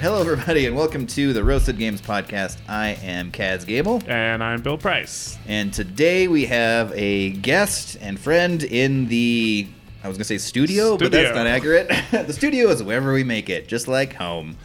Hello, everybody, and welcome to the Roasted Games Podcast. I am Kaz Gable, And I'm Bill Price. and today we have a guest and friend in the, I was going to say studio, but that's not accurate. the studio is wherever we make it, just like home.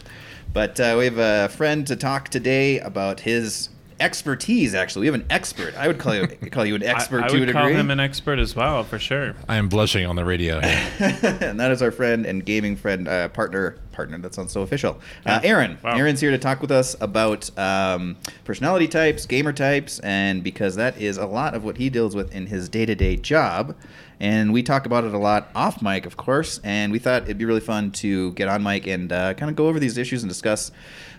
But uh, we have a friend to talk today about his expertise, actually. We have an expert. I would call you, call you an expert I, I to a would call degree. him an expert as well, for sure. I am blushing on the radio. and that is our friend and gaming friend, uh, partner, partner. That sounds so official. Uh, Aaron. Wow. Aaron's here to talk with us about um, personality types, gamer types, and because that is a lot of what he deals with in his day-to-day job. And we talk about it a lot off mic, of course. And we thought it'd be really fun to get on mic and uh, kind of go over these issues and discuss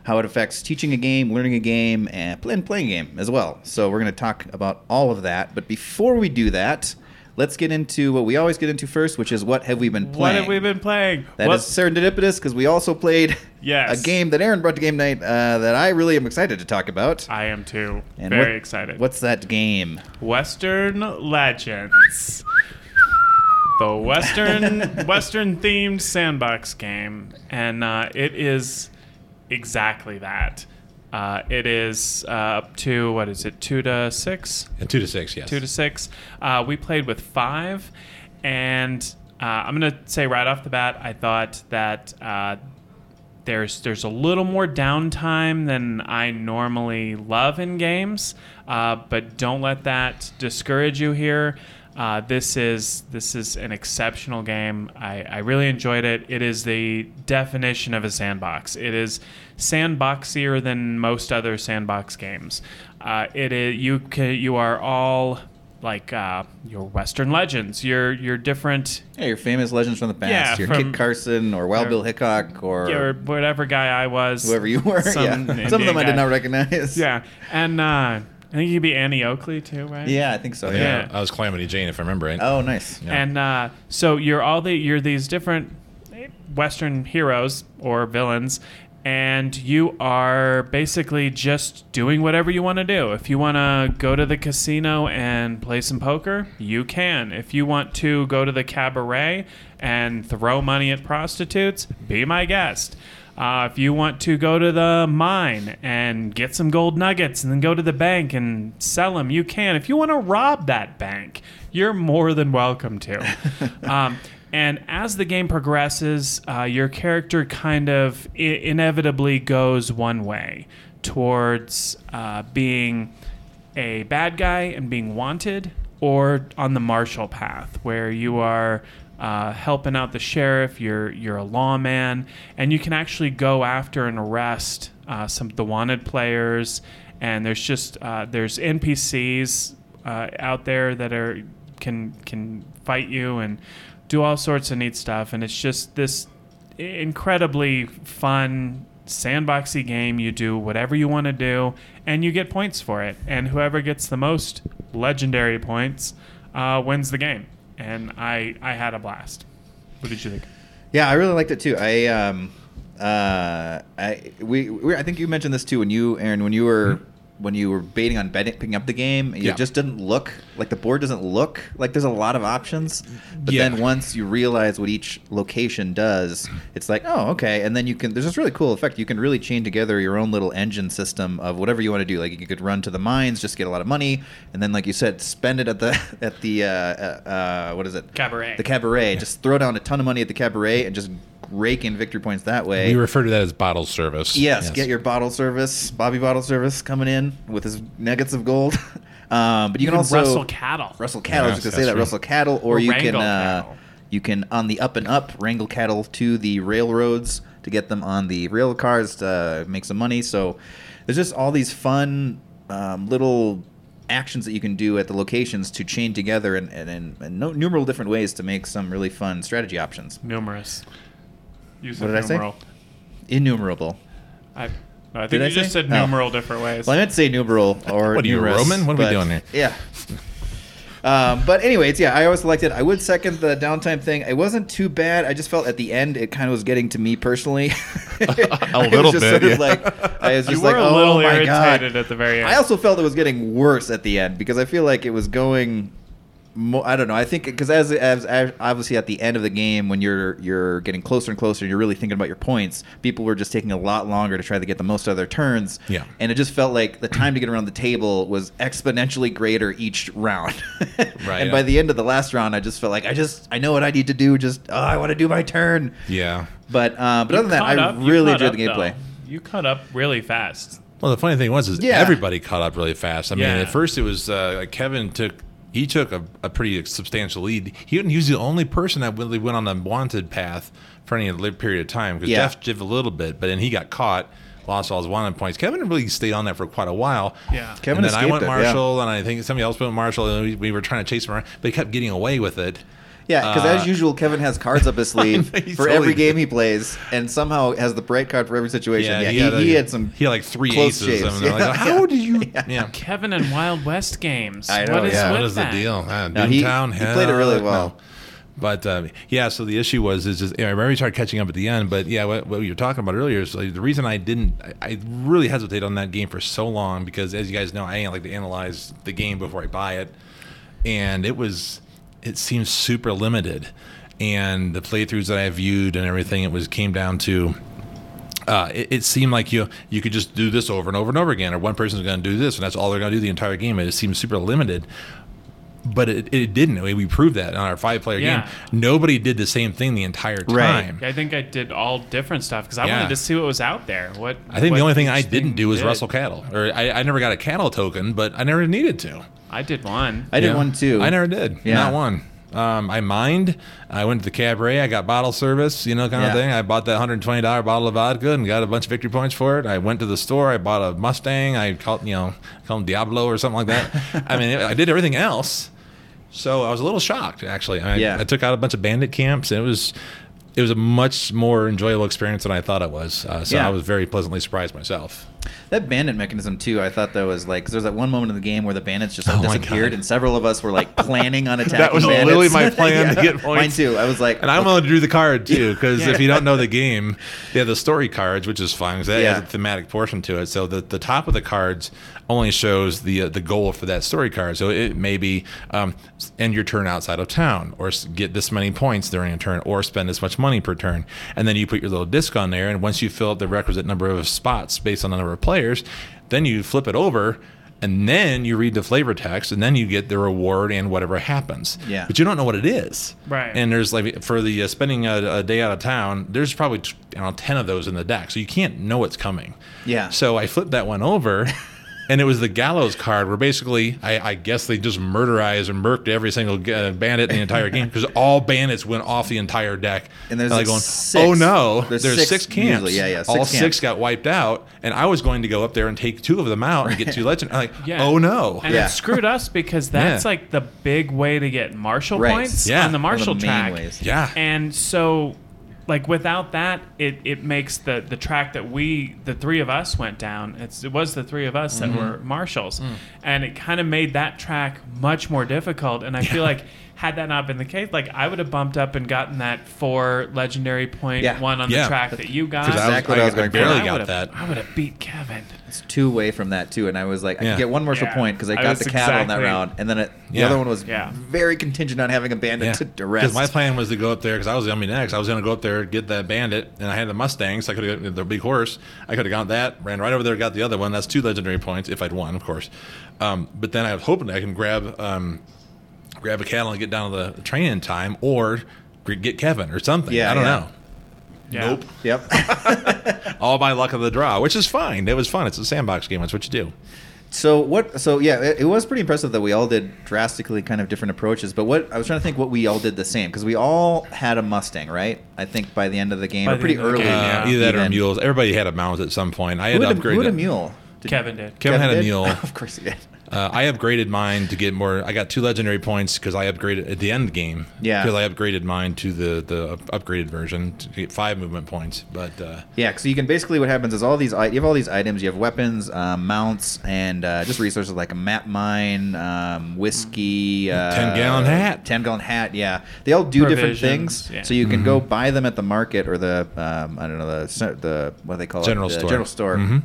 how it affects teaching a game, learning a game, and playing a game as well. So we're going to talk about all of that. But before we do that, let's get into what we always get into first, which is what have we been playing? What have we been playing? That What- is serendipitous because we also played Yes. a game that Aaron brought to game night uh, that I really am excited to talk about. I am too. And Very what- excited. What's that game? Western Legends. The Western Western themed sandbox game, and uh, it is exactly that. Uh, it is uh, up to what is it, two to six? And two to six, yes. two to six. Uh, we played with five, and uh, I'm gonna say right off the bat, I thought that uh, there's there's a little more downtime than I normally love in games, uh, but don't let that discourage you here. Uh, this is this is an exceptional game. I, I really enjoyed it. It is the definition of a sandbox. It is sandboxier than most other sandbox games. Uh, it is you can you are all like uh, your Western legends. Your your different Yeah, your famous legends from the past. Yeah, your from- Kit Carson or Wild or- Bill Hickok or or whatever guy I was. whoever you were. Some yeah. Some of Indian them I did not recognize. Yeah, and uh, I think you'd be Annie Oakley too, right? Yeah, I think so. yeah, Yeah. Yeah. I was Calamity Jane, if I remember right. Oh, nice. Yeah. And uh, so you're all the you're these different Western heroes or villains, and you are basically just doing whatever you want to do. If you want to go to the casino and play some poker, you can. If you want to go to the cabaret and throw money at prostitutes, be my guest. Uh, if you want to go to the mine and get some gold nuggets and then go to the bank and sell them, you can. If you want to rob that bank, you're more than welcome to. um, and as the game progresses, uh, your character kind of I- inevitably goes one way towards uh, being a bad guy and being wanted, or on the marshal path where you are uh, helping out the sheriff. You're you're a lawman, and you can actually go after and arrest uh, some of the wanted players. And there's just uh, there's NPCs uh, out there that are can can fight you and do all sorts of neat stuff. And it's just this incredibly fun sandboxy game. You do whatever you want to do, and you get points for it. And whoever gets the most legendary points uh, wins the game. And I I had a blast. What did you think? Yeah, I really liked it too. I um uh I we, we I think you mentioned this too when you Aaron when you were when you were baiting on betting, picking up the game, it Yeah. just didn't look like the board doesn't look like there's a lot of options. But Yeah. then once you realize what each location does, it's like, oh, okay. And then you can there's this really cool effect. You can really chain together your own little engine system of whatever you want to do. Like you could run to the mines, just get a lot of money, and then like you said, spend it at the at the uh, uh, uh what is it? Cabaret. The cabaret. Just throw down a ton of money at the cabaret and just rake in victory points that way. We refer to that as bottle service. Yes, get your bottle service, Bobby Bottle Service coming in with his nuggets of gold. Um, but you, You can, can also rustle cattle. Rustle cattle. I was just gonna say that right. rustle cattle, or, Or you can uh, cattle. you can on the up and up wrangle cattle to the railroads to get them on the rail cars to make some money. So there's just all these fun um, little actions that you can do at the locations to chain together and and, and, and no, numerous different ways to make some really fun strategy options. Numerous. Use What of did I say? Innumerable. I, no, I think Did you I just say? said Oh. numeral different ways. Well, I meant to say numeral or What are you, numerous, Roman? What are we doing here? Yeah. Um, but anyways, yeah, I always liked it. I would second the downtime thing. It wasn't too bad. I just felt at the end it kind of was getting to me personally. I was little bit, sort of yeah. like I was you just were like, a oh little my irritated god. at the very end. I also felt it was getting worse at the end because I feel like it was going mo- I don't know. I think because as, as as obviously at the end of the game when you're you're getting closer and closer, and you're really thinking about your points. People were just taking a lot longer to try to get the most out of their turns. Yeah. and it just felt like the time to get around the table was exponentially greater each round. Right, And yeah. by the end of the last round, I just felt like I just I know what I need to do. Just oh, I want to do my turn. Yeah. But uh, but You other than that, caught I really caught enjoyed the gameplay. though. You caught up really fast. Well, the funny thing was, is Yeah. everybody caught up really fast. I mean, Yeah. at first it was uh, Kevin took he took a, a pretty substantial lead. He, he was the only person that really went on the wanted path for any period of time because Yeah. Jeff did a little bit, but then he got caught, lost all his wanted points. Kevin really stayed on that for quite a while. Yeah. Kevin and then I escaped went it, yeah. Marshall, and I think somebody else went Marshall, and we, we were trying to chase him around, but he kept getting away with it. Yeah, because Uh, as usual, Kevin has cards up his sleeve He for totally every game he plays, and somehow has the bright card for every situation. Yeah, he, a- he had some. He had like three close aces. shaves. And they're like, Yeah. How did you? Yeah. Kevin and Wild West games. I know, What is yeah. with What is the deal? Ah, No, he- Doomtown? he played it really well. no. But um, yeah, so the issue was is just you know, I remember we started catching up at the end. But yeah, what, what you were talking about earlier is like, the reason I didn't, I, I really hesitated on that game for so long because as you guys know, I like to analyze the game before I buy it, and it was, it seems super limited, and the playthroughs that I viewed and everything, it was came down to uh, it, it seemed like you you could just do this over and over and over again, or one person's going to do this, and that's all they're going to do the entire game. It seemed super limited, but it, it didn't. We proved that on our five player Yeah. game. Nobody did the same thing the entire time. Right. time. I think I did all different stuff because I Yeah. wanted to see what was out there. What I think what the only thing I didn't do was did. wrestle cattle, or I, I never got a cattle token, but I never needed to. I did one. I did Yeah. one too. I never did. Yeah. Not one. Um, I mined. I went to the cabaret. I got bottle service, you know, kind Yeah. of thing. I bought that hundred twenty dollar bottle of vodka and got a bunch of victory points for it. I went to the store. I bought a Mustang. I called, you know, called him Diablo or something like that. I mean, I did everything else. So I was a little shocked, actually. I, Yeah. I took out a bunch of bandit camps. And it was, it was a much more enjoyable experience than I thought it was. Uh, so Yeah. I was very pleasantly surprised myself. That bandit mechanism too. I thought that was like 'cause there was that one moment in the game where the bandits just Oh disappeared, and several of us were like planning on attacking. That was bandits. literally my plan to Yeah. get Mine too. I was like, And I'm willing to do the card too, because Yeah. if you don't know the game, they have the story cards, which is fun because that Yeah. has a thematic portion to it. So the, the top of the cards only shows the uh, the goal for that story card. So it may be um, end your turn outside of town, or get this many points during a turn, or spend this much money per turn. And then you put your little disc on there, and once you fill up the requisite number of spots based on the number of players, then you flip it over. And then you read the flavor text, and then you get the reward and whatever happens. Yeah. But you don't know what it is. Right. And there's like for the uh, spending a, a day out of town, there's probably you know, ten of those in the deck, so you can't know what's coming. Yeah. So I flipped that one over, and it was the gallows card, where basically I, I guess they just murderized and murked every single uh, bandit in the entire game because all bandits went off the entire deck. And there's like like going, six- oh no, there's there's, six six, camps. usually, yeah, yeah, all six six got wiped out, and I was going to go up there and take two of them out and get two legend. I'm like, Yeah. oh no. And Yeah. it screwed us because that's Yeah. like the big way to get Marshall Right. points Yeah. on the One of the Marshall main track. ways. Yeah. And so like without that it, it makes the the track that we the three of us went down it's it was the three of us Mm-hmm. that were marshals Mm. and it kind of made that track much more difficult and i feel like had that not been the case like i would have bumped up and gotten that four legendary point Yeah. one on Yeah. the track that you got 'Cause I was- Exactly what I was going for. barely got would've- that. i would have beat kevin It's two away from that too, and I was like, I could get one Marshall Yeah. point because I I got was the cattle on that round, and then it, the other one was Yeah. very contingent on having a bandit to Because my plan was to go up there because I was the Army next. I was going to go up there get that bandit, and I had the Mustang, so I could have got the big horse. I could have got that, ran right over there, got the other one. That's two legendary points if I'd won, of course. Um, but then I was hoping I can grab um, grab a cattle and get down to the train in time, or get Kevin or something. Yeah, I don't yeah. know. yeah. Nope. Yep. All by luck of the draw, which is fine. It was fun. It's a sandbox game. That's what you do. So what? So yeah, it, it was pretty impressive that we all did drastically kind of different approaches. But what I was trying to think, what we all did the same because we all had a Mustang, right? I think by the end of the game, By or pretty end of the early. game, Uh, yeah. Either that or mules. Everybody had a mount at some point. I Who had had, to a, upgrade who had a mule? Did- kevin did Kevin had a mule. of course he did. Uh, I upgraded mine to get more. I got two legendary points because I upgraded at the end game. Yeah. Because I upgraded mine to the the upgraded version to get five movement points. But uh, Yeah, so you can basically what happens is all these you have all these items. You have weapons, um, mounts, and uh, just resources like a map mine, um, whiskey, uh, 10-gallon hat. ten gallon hat. Yeah, they all do different things. yeah. So you can Mm-hmm. go buy them at the market or the um, I don't know the the what do they call General it the store. general store. Mhm.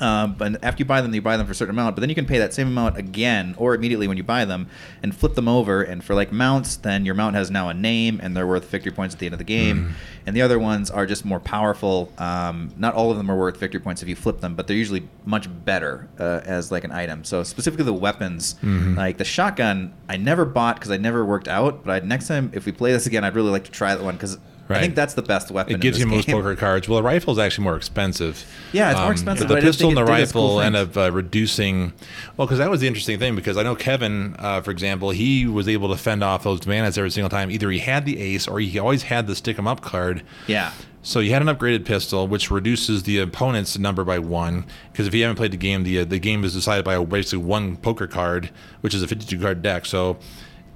Um, but after you buy them, you buy them for a certain amount. But then you can pay that same amount again, or immediately when you buy them, and flip them over. And for like mounts, then your mount has now a name, and they're worth victory points at the end of the game. Mm. And the other ones are just more powerful. Um, not all of them are worth victory points if you flip them, but they're usually much better uh, as like an item. So specifically the weapons, Mm-hmm. like the shotgun, I never bought because I never worked out. But I'd, next time if we play this again, I'd really like to try that one because. I think that's the best weapon. It gives you most game. poker cards. Well, the rifle is actually more expensive. Yeah, it's more Um, expensive, The but didn't pistol and the its cool rifle end up uh, reducing. Well, because that was the interesting thing. Because I know Kevin, uh, for example, he was able to fend off those bananas every single time. Either he had the ace or he always had the stick 'em up card. Yeah. So you had an upgraded pistol, which reduces the opponent's number by one. Because if you haven't played the game, the uh, the game is decided by basically one poker card, which is a 52 card deck. So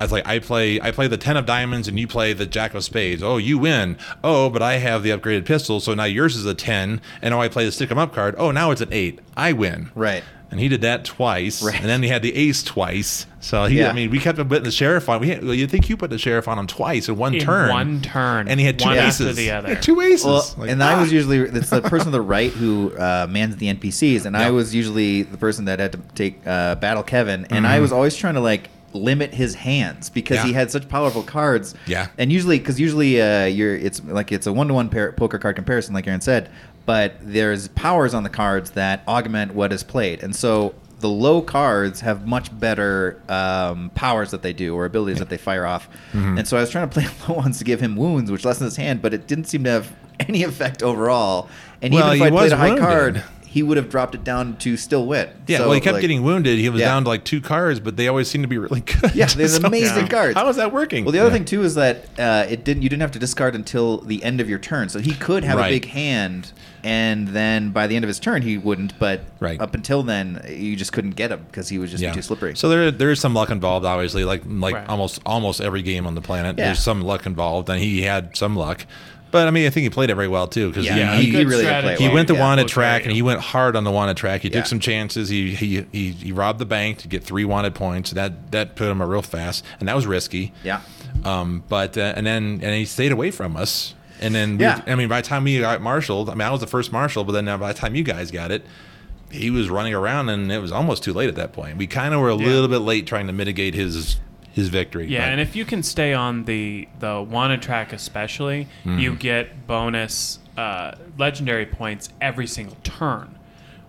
I was like, I play I play the ten of diamonds, and you play the jack of spades. Oh, you win. Oh, but I have the upgraded pistol, so now yours is a ten. And oh, I play the stick 'em up card. Oh, now it's an eight. I win. Right. And he did that twice, Right. and then he had the ace twice. So he, Yeah. I mean, we kept him putting the sheriff on. We had, well, you think you put the sheriff on him twice in one In turn, one turn. and he had two One aces. after the other. He had two aces. Well, Like, and I was ah. usually it's the person on the right who uh, mans the NPCs, and I was usually the person that had to take uh, battle Kevin, and Mm-hmm. I was always trying to like limit his hands because he had such powerful cards. Yeah. and usually because usually uh, you're it's like it's a one to one poker card comparison, like Aaron said, but there's powers on the cards that augment what is played, and so. The low cards have much better um, powers that they do or abilities that they fire off, Mm-hmm. and so I was trying to play low ones to give him wounds, which lessens his hand, but it didn't seem to have any effect overall. And Well, even if I played a high wounded. card, he would have dropped it down to still win. Yeah, So, well, he kept like, getting wounded. He was Yeah. down to like two cards, but they always seem to be really good. Yeah, they're amazing Yeah. cards. How is that working? Well, the other Yeah. thing too is that uh, it didn't. You didn't have to discard until the end of your turn, so he could have Right. a big hand, and then by the end of his turn he wouldn't. But Right. up until then, you just couldn't get him because he was just too slippery. So there, there is some luck involved, obviously. Like, like Right. almost, almost every game on the planet, Yeah. there's some luck involved, and he had some luck. But I mean, I think he played it very well too, because Yeah, he, he, he, he really did play he well. went the yeah. wanted track, and he went hard on the wanted track. He Yeah. took some chances. He, he he he robbed the bank to get three wanted points. That that put him a real fast, and that was risky. Yeah. Um, but uh, and then and he stayed away from us. And then we- Yeah. I mean, by the time we got marshaled, I mean, I was the first marshal, but then now by the time you guys got it, he was running around, and it was almost too late at that point. We kind of were a Yeah. little bit late trying to mitigate his his victory. Yeah, but- and if you can stay on the the wanted track, especially, Mm-hmm. you get bonus uh, legendary points every single turn.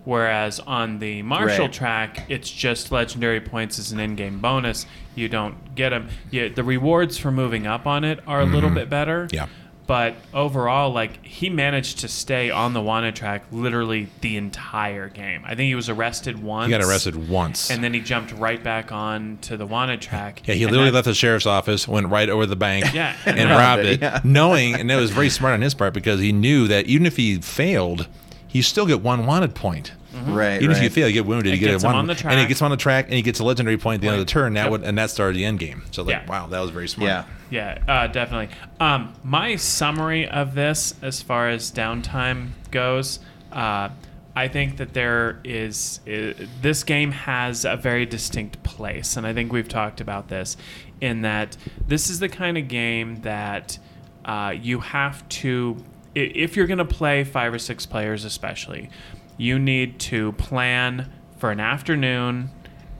Whereas on the marshal Right. track, it's just legendary points as an in-game bonus. You don't get them. You, the rewards for moving up on it are a little bit better. Mm-hmm. Yeah. But overall, like he managed to stay on the wanted track literally the entire game. I think he was arrested once. he got arrested once. and then he jumped right back on to the wanted track. yeah, he literally that- left the sheriff's office, went right over the bank, Yeah. and And robbed robbed it, it, yeah. knowing, and it was very smart on his part because he knew that even if he failed, he still get one wanted point. Right. Even right. if you fail, you get wounded. It you get gets a him one, on the track. and he gets on the track, and he gets a legendary point at the end of the turn. That Yep. would, and that started the end game. So like, Yeah. wow, that was very smart. Yeah. Yeah, uh, definitely. Um, my summary of this, as far as downtime goes, uh, I think that there is, i this game has a very distinct place, and I think we've talked about this, in that this is the kind of game that uh, you have to, i- if you're going to play five or six players, especially, you need to plan for an afternoon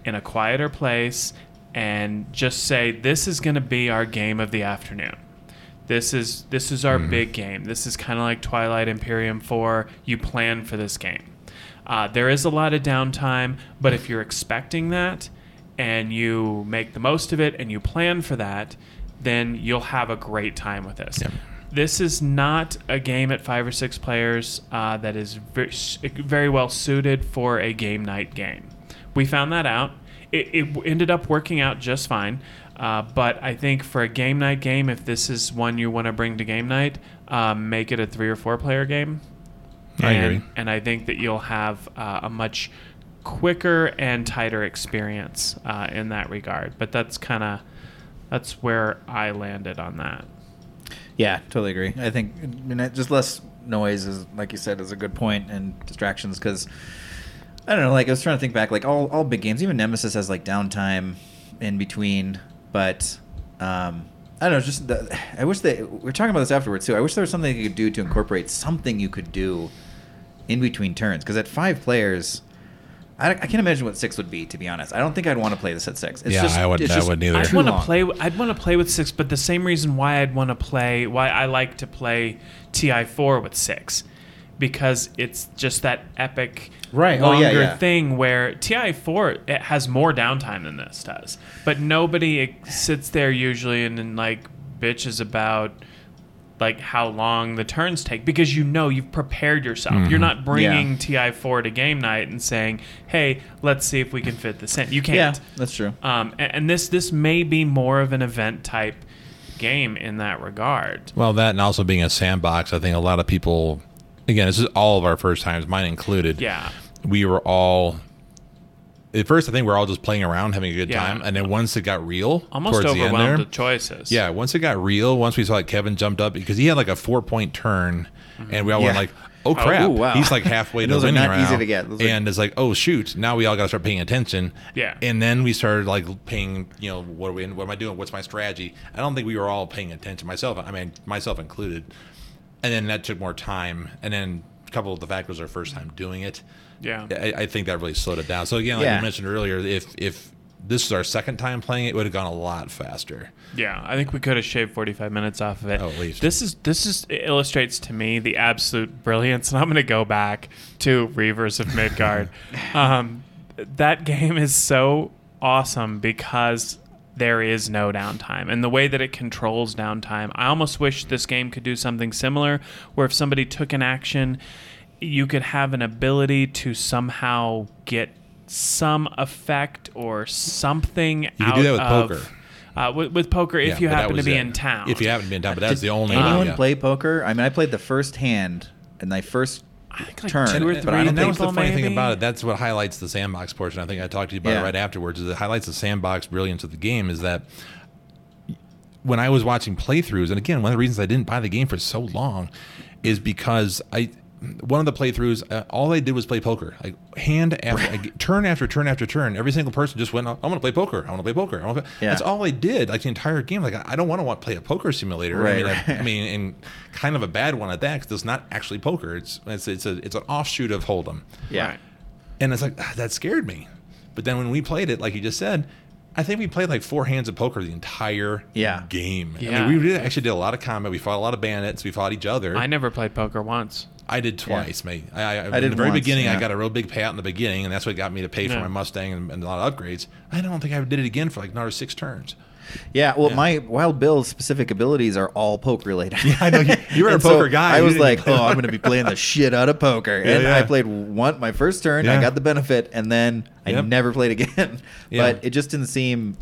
in a quieter place and just say this is going to be our game of the afternoon. This is this is our big game. This is kind of like Twilight Imperium 4. You plan for this game. Uh, there is a lot of downtime, but if you're expecting that and you make the most of it and you plan for that, then you'll have a great time with this. Yep. This is not a game at five or six players uh, that is very, very well suited for a game night game. We found that out. It, it ended up working out just fine. Uh, but I think for a game night game, if this is one you want to bring to game night, um, make it a three or four player game. I and, agree. And I think that you'll have uh, a much quicker and tighter experience uh, in that regard. But that's kind of that's where I landed on that. Yeah, totally agree. I think I mean, just less noise is, like you said, is a good point, and distractions because I don't know. Like I was trying to think back, like all all big games, even Nemesis has like downtime in between, but um, I don't know. Just the, I wish they we are talking about this afterwards too. I wish there was something you could do to incorporate something you could do in between turns because at five players. I, I can't imagine what six would be, to be honest. I don't think I'd want to play this at six. It's Yeah, just, I wouldn't- it's I just wouldn't either. I'd want to play. I'd want to play with six, but the same reason why I'd want to play, why I like to play TI four with six, because it's just that epic, Right. Oh, longer yeah, yeah. thing where TI four it has more downtime than this does, but nobody sits there usually and, then like bitches about like how long the turns take because you know you've prepared yourself. You're not bringing TI four to game night and saying, "Hey, let's see if we can fit this in." You can't. that's true. Um, and, and this this may be more of an event type game in that regard. Well, that and also being a sandbox, I think a lot of people, again, this is all of our first times, mine included. Yeah. We were all, at first, I think we are all just playing around, having a good Yeah. time. And then once it got real, Almost towards the end overwhelmed there, with choices. yeah, once it got real, once we saw like Kevin jumped up, because he had like a four point turn, and we all went like, oh, oh crap, ooh, wow. he's like halfway And to those are winning not right easy now. to get. Those are- And it's like, oh shoot, now we all got to start paying attention. Yeah. And then we started like paying, you know, what are we, what am I doing? What's my strategy? I don't think we were all paying attention, myself. I mean, myself included. And then that took more time. And then a couple of the fact was our first time doing it. Yeah. I, I think that really slowed it down. So again, like Yeah. you mentioned earlier, if if this is our second time playing it, it would have gone a lot faster. Yeah, I think we could have shaved 45 minutes off of it. Oh, at least. This is this is it illustrates to me the absolute brilliance, and I'm going to go back to Reavers of Midgard. um, that game is so awesome because there is no downtime, and the way that it controls downtime. I almost wish this game could do something similar, where if somebody took an action, you could have an ability to somehow get some effect or something You out do that with of, poker. uh, with, with poker, if Yeah, you happen to be it. in town. If you happen to be in town, but that's the only anyone yeah. play poker? I mean, I played the first hand and my first I think like turn, two or but I don't and that think was the people, funny thing about it. That's what highlights the sandbox portion. I think I talked to you about Yeah. it right afterwards. Is it highlights the sandbox brilliance of the game is that when I was watching playthroughs, and again, one of the reasons I didn't buy the game for so long is because I one of the playthroughs, uh, all I did was play poker, like hand after like, turn after turn after turn. Every single person just went, "I want to play poker. I want to play poker." I play. Yeah. That's all I did, like the entire game. Like I I don't want to play a poker simulator. I mean, right. I mean, and kind of a bad one at that because it's not actually poker. It's it's it's a it's an offshoot of Hold'em. Yeah. Right. And it's like ah, that scared me. But then when we played it, like you just said, I think we played like four hands of poker the entire Yeah. game. I Yeah. mean, we did, actually did a lot of combat. We fought a lot of bandits. We fought each other. I never played poker once. I did twice, mate. I, I, I in did the very once, beginning. I got a real big payout in the beginning, and that's what got me to pay for Yeah. my Mustang and, and a lot of upgrades. I don't think I did it again for like another six turns. Yeah, well, Yeah. my Wild Bill's specific abilities are all poke related. Yeah, I know. You- you were a poker guy. I was like, oh, I'm going to be playing the shit out of poker, and yeah. I played one my first turn. I got the benefit, and then I Yep. never played again. Yeah. But it just didn't seem.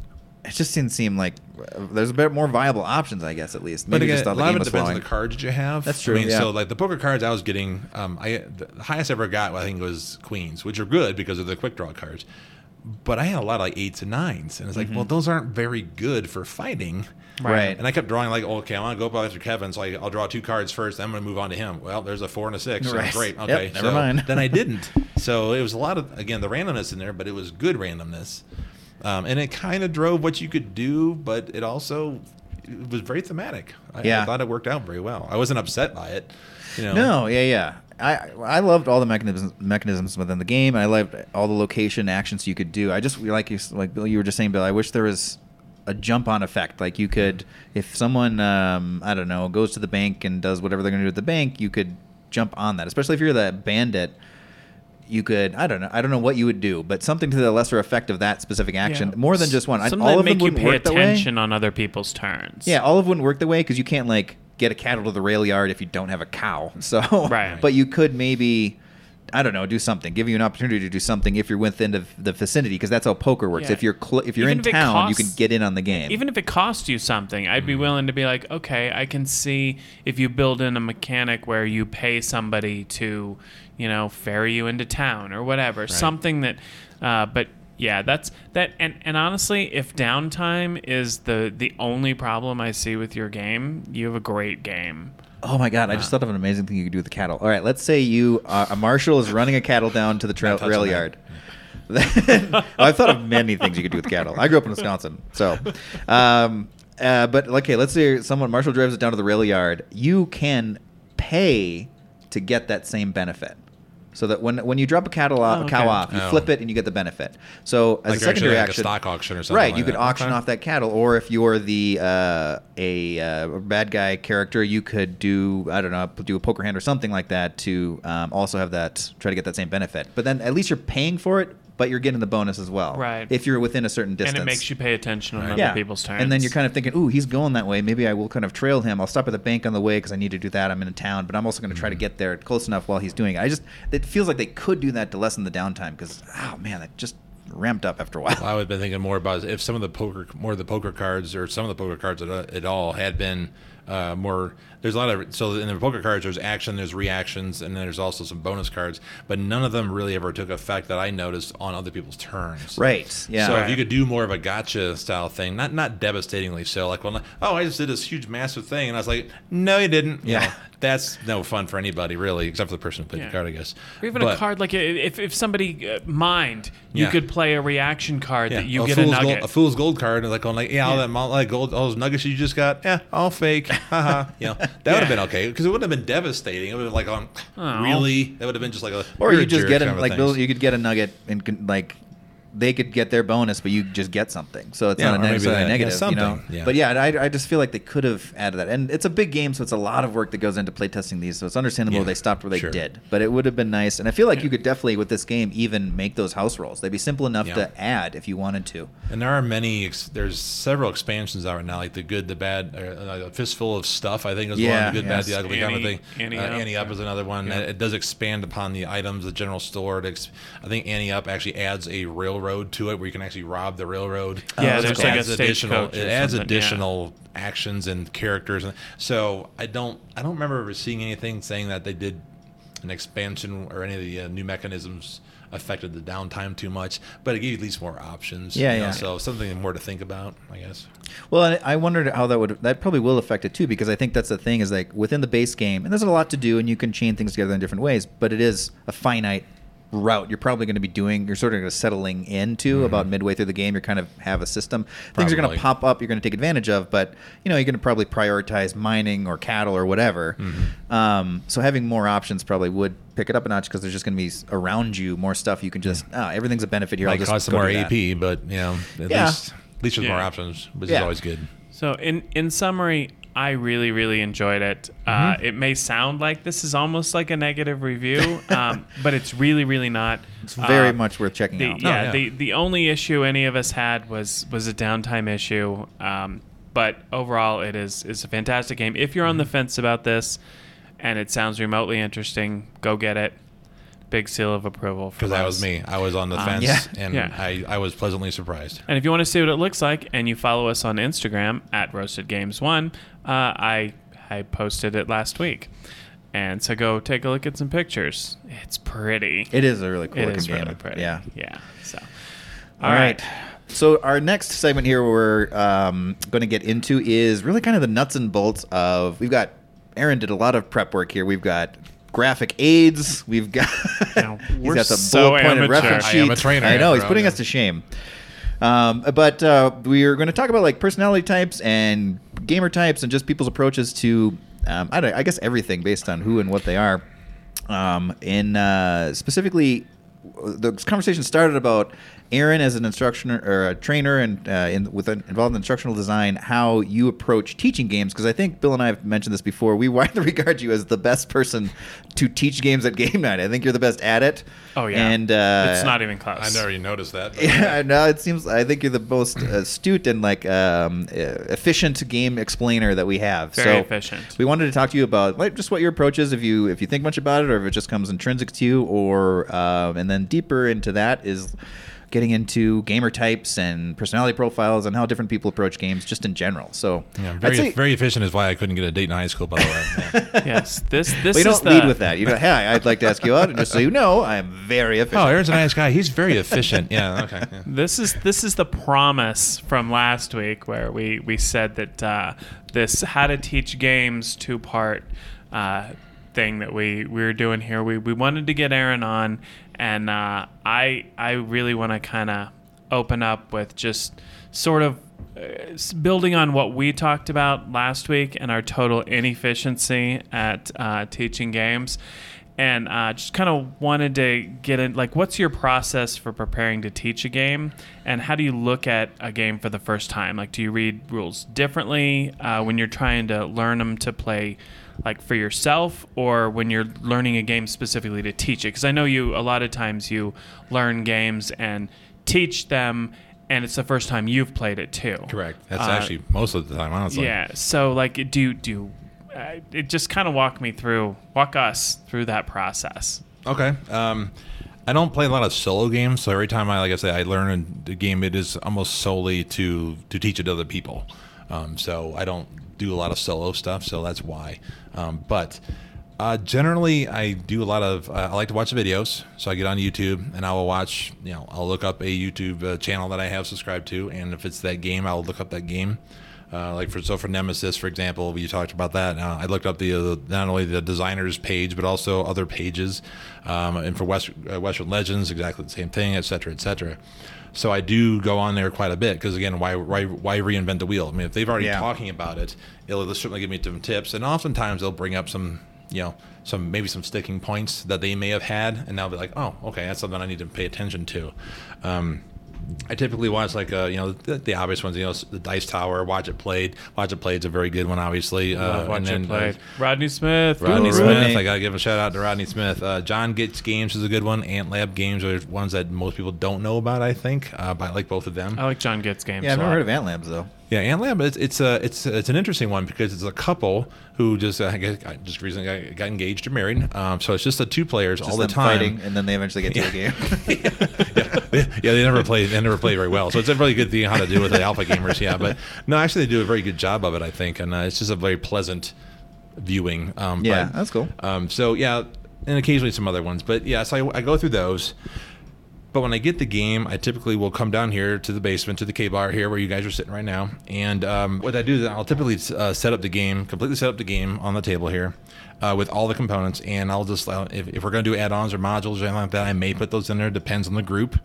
It just didn't seem like uh, there's a bit more viable options, I guess, at least. But Maybe again, just a the lot game of it was depends flowing. on the cards that you have. That's I true, mean, yeah. so like the poker cards I was getting, um, I the highest I ever got, I think, was queens, which are good because of the quick draw cards. But I had a lot of like eights and nines, and it's like, well, those aren't very good for fighting. Mm-hmm. Right. And I kept drawing like, oh, okay, I want to go up after Kevin, so I, I'll draw two cards first. Then I'm going to move on to him. Well, there's a four and a six. so Right. great. Yep, Okay, never so mind. then I didn't. So it was a lot of again the randomness in there, but it was good randomness, um, and it kind of drove what you could do, but it also it was very thematic. I, Yeah. I thought it worked out very well. I wasn't upset by it. You know. No, yeah, yeah. I I loved all the mechanisms mechanisms within the game. I loved all the location actions you could do. I just like you like Bill, you were just saying, Bill. I wish there was a jump on effect. Like you could, if someone um, I don't know goes to the bank and does whatever they're going to do at the bank, you could jump on that. Especially if you're the bandit, you could. I don't know. I don't know what you would do, but something to the lesser effect of that specific action, Yeah. more than just one. I- Something all of them make you pay work that way. attention on other people's turns. Yeah, all of them wouldn't work the way because you can't like get a cattle to the rail yard if you don't have a cow. So, Right. but you could maybe, I don't know, do something, give you an opportunity to do something if you're within the, the vicinity because that's how poker works. Yeah. If you're cl- if you're Even in if town, you can get in on the game. Even if it costs you something, I'd Mm-hmm. be willing to be like, okay, I can see if you build in a mechanic where you pay somebody to, you know, ferry you into town or whatever, something that. Uh, but yeah, that's that. And and honestly, if downtime is the the only problem I see with your game, you have a great game. oh my god, I just thought of an amazing thing you could do with the cattle. All right, let's say you uh, a marshal is running a cattle down to the trail, Not touching rail yard. Then- I've thought of many things you could do with cattle. I grew up in Wisconsin, so. Um, uh, but okay, let's say someone Marshall drives it down to the rail yard. You can pay to get that same benefit. So that when when you drop a cattle off, Oh, a cow off, you Oh. flip it and you get the benefit. So as Like a secondary actually like a action, stock auction or something right? like you could that. auction Okay. off that cattle, or if you're the uh, a uh, bad guy character, you could do I don't know, do a poker hand or something like that to um, also have that try to get that same benefit. But then at least you're paying for it, but you're getting the bonus as well, Right. If you're within a certain distance, and it makes you pay attention on Right. other people's turns. and then you're kind of thinking, ooh, he's going that way. Maybe I will kind of trail him. I'll stop at the bank on the way because I need to do that. I'm in a town, but I'm also going to try Mm-hmm. to get there close enough while he's doing it. I just, it feels like they could do that to lessen the downtime because, oh man, that just ramped up after a while. Well, I would have been thinking more about if some of the poker, more of the poker cards, or some of the poker cards at, at all had been uh, more. There's a lot of so in the poker cards, there's action, there's reactions, and then there's also some bonus cards. But none of them really ever took effect that I noticed on other people's turns. Right. Yeah. So Right. if you could do more of a gotcha style thing, not not devastatingly so, like when oh I just did this huge massive thing, and I was like, no, you didn't. You Yeah. know, that's no fun for anybody really, except for the person who played Yeah. the card, I guess. Or even But- a card like if, if somebody uh, mined, you Yeah. could play a reaction card Yeah, that you get a fool's nugget. Gold, a fool's gold card, and like going like, yeah, all that mount, like gold, all those nuggets you just got, yeah, all fake. Haha. you know, that would have been okay because it wouldn't have been devastating. It would have been like, on Oh. really, that would have been just like a. or you're you a just get a kind of like thing. Bill, you could get a nugget and like they could get their bonus, but you just get something. So it's Yeah, not a necessarily that. Yeah, negative, you know. something, yeah. But yeah, I, I just feel like they could have added that, and it's a big game, so it's a lot of work that goes into playtesting these. So it's understandable Yeah, they stopped where they sure. did, but it would have been nice. And I feel like you could definitely with this game even make those house rolls. They'd be simple enough Yeah. to add if you wanted to. And there are many. Ex- there's several expansions out right now, like the good, the bad, uh, a fistful of stuff. I think is Yeah, one. The good, yes. bad, the ugly kind of thing. Annie uh, Up, Ante Up is another one. Yeah. It does expand upon the items, the general store. It ex- I think Ante Up actually adds a railroad to it, where you can actually rob the railroad. Yeah, Uh, there's it like adds additional. It adds something, yeah. additional actions and characters, and so I don't. I don't remember ever seeing anything saying that they did an expansion or any of the uh, new mechanisms affected the downtime too much, but it gave you at least more options. Yeah, you know, yeah. So something more to think about, I guess. Well, I wondered how that would that probably will affect it too because I think that's the thing is like within the base game and there's a lot to do and you can chain things together in different ways, but it is a finite route you're probably going to be doing you're sort of settling into about midway through the game you're kind of have a system things are going to Mm-hmm. Pop up you're going to take advantage of but you know you're going to probably prioritize mining or cattle or whatever Mm-hmm. um, so having more options probably would pick it up a notch because there's just going to be around you more stuff you can just oh everything's a benefit here I'll just cost some more do that. AP, but you know, at Yeah. least at least there's more options, which Yeah. is always good. So in in summary, I really really enjoyed it. Uh, it may sound like this is almost like a negative review, um, but it's really really not. it's very Uh, much worth checking the, out yeah, yeah. the the only issue any of us had was was a downtime issue. Um, but overall, it is is a fantastic game. If you're on the fence about this, and it sounds remotely interesting, go get it. Big seal of approval. For because that was me. I was on the Um, fence, yeah. and Yeah. I, I was pleasantly surprised. And if you want to see what it looks like, and you follow us on Instagram at Roasted Games One, uh, I I posted it last week, and so go take a look at some pictures. It's pretty. it is a really cool It looking is game really pretty. yeah Yeah. So. All right. So our next segment here we're um, going to get into is really kind of the nuts and bolts of. We've got Aaron did a lot of prep work here. We've got graphic aids. We've got Yeah, he's we're got so bullet pointed amateur. reference I sheets. am a trainer I know he's putting us to shame. Um, but uh, we are going to talk about like personality types and gamer types and just people's approaches to um, I, don't, I guess everything based on who and what they are. Um, in uh, specifically, the conversation started about Aaron as an instructor or a trainer and uh, in, with an, involved in instructional design, how you approach teaching games. Because I think Bill and I have mentioned this before. We widely regard you as the best person to teach games at game night. I think you're the best at it. Oh yeah. and uh, it's not even close. I never even noticed that. but- yeah, no, it seems. I think you're the most astute and like um, uh, efficient game explainer that we have. Very so efficient. We wanted to talk to you about like just what your approach is, if you if you think much about it, or if it just comes intrinsic to you, or um, and then deeper into that is getting into gamer types and personality profiles and how different people approach games just in general. So Yeah, very say- very efficient is why I couldn't get a date in high school. By the way, Yeah. yes. This this Well, you is don't the, lead with that. You go, hey, I'd like to ask you out, and just so you know, I am very efficient. oh, Aaron's a nice guy. He's very efficient. Yeah. Okay. yeah. This is this is the promise from last week where we we said that uh, this how to teach games two part uh, thing that we we were doing here. We we wanted to get Aaron on, and uh, I I really want to kind of open up with just sort of. uh, Building on what we talked about last week and our total inefficiency at uh, teaching games, and uh, just kind of wanted to get in. Like, what's your process for preparing to teach a game, and how do you look at a game for the first time? Like, do you read rules differently uh, when you're trying to learn them to play? Like for yourself or when you're learning a game specifically to teach it because i know you a lot of times you learn games and teach them and it's the first time you've played it too Correct. That's Uh, actually most of the time, honestly. yeah so like do do uh, it just kind of walk me through walk us through that process Okay. Um, I don't play a lot of solo games, so every time I, like I say, I learn a game, it is almost solely to to teach it to other people. Um, so I don't do a lot of solo stuff, so that's why. Um, but uh, generally, I do a lot of. Uh, I like to watch the videos, so I get on YouTube and I will watch. You know, I'll look up a YouTube uh, channel that I have subscribed to, and if it's that game, I'll look up that game. Uh, like for so for Nemesis, for example, we talked about that. Uh, I looked up the uh, not only the designer's page but also other pages, um, and for West, Western Legends, exactly the same thing, et cetera, et cetera. So I do go on there quite a bit because again, why, why why reinvent the wheel? I mean, if they've already Yeah. talking about it, it'll certainly give me some tips, and oftentimes they'll bring up some you know some maybe some sticking points that they may have had, and I'll be like, oh, okay, that's something I need to pay attention to. Um, I typically watch like uh, you know the, the obvious ones, you know the Dice Tower, Watch It Played. Watch It Played is a very good one, obviously. Uh, watch and it then, play. uh, rodney smith Rodney Ooh, Smith. Rodney. I gotta give a shout out to Rodney Smith. Uh, Jon Gets Games is a good one. Ant Lab Games are ones that most people don't know about. I think, uh, but I like both of them. i like jon gets games Yeah, I've never heard of Ant Labs though. Yeah, Ant Lamb. It's it's a it's it's an interesting one because it's a couple who just uh, just recently got, got engaged or married. Um, so it's just the two players Just all the time. fighting, and then they eventually get to the game. yeah, they, yeah, they never play. They never play very well. So it's a really good thing how to do with the alpha gamers. Yeah, but no, actually they do a very good job of it. I think, and uh, it's just a very pleasant viewing. Um, yeah, but- that's cool. um, so yeah, and occasionally some other ones, but yeah, so I, I go through those. But when I get the game, I typically will come down here to the basement, to the K bar here where you guys are sitting right now. And um, what I do is I'll typically uh, set up the game, completely set up the game on the table here uh, with all the components. And I'll just, uh, if, if we're going to do add ons or modules or anything like that, I may put those in there. Depends on the group.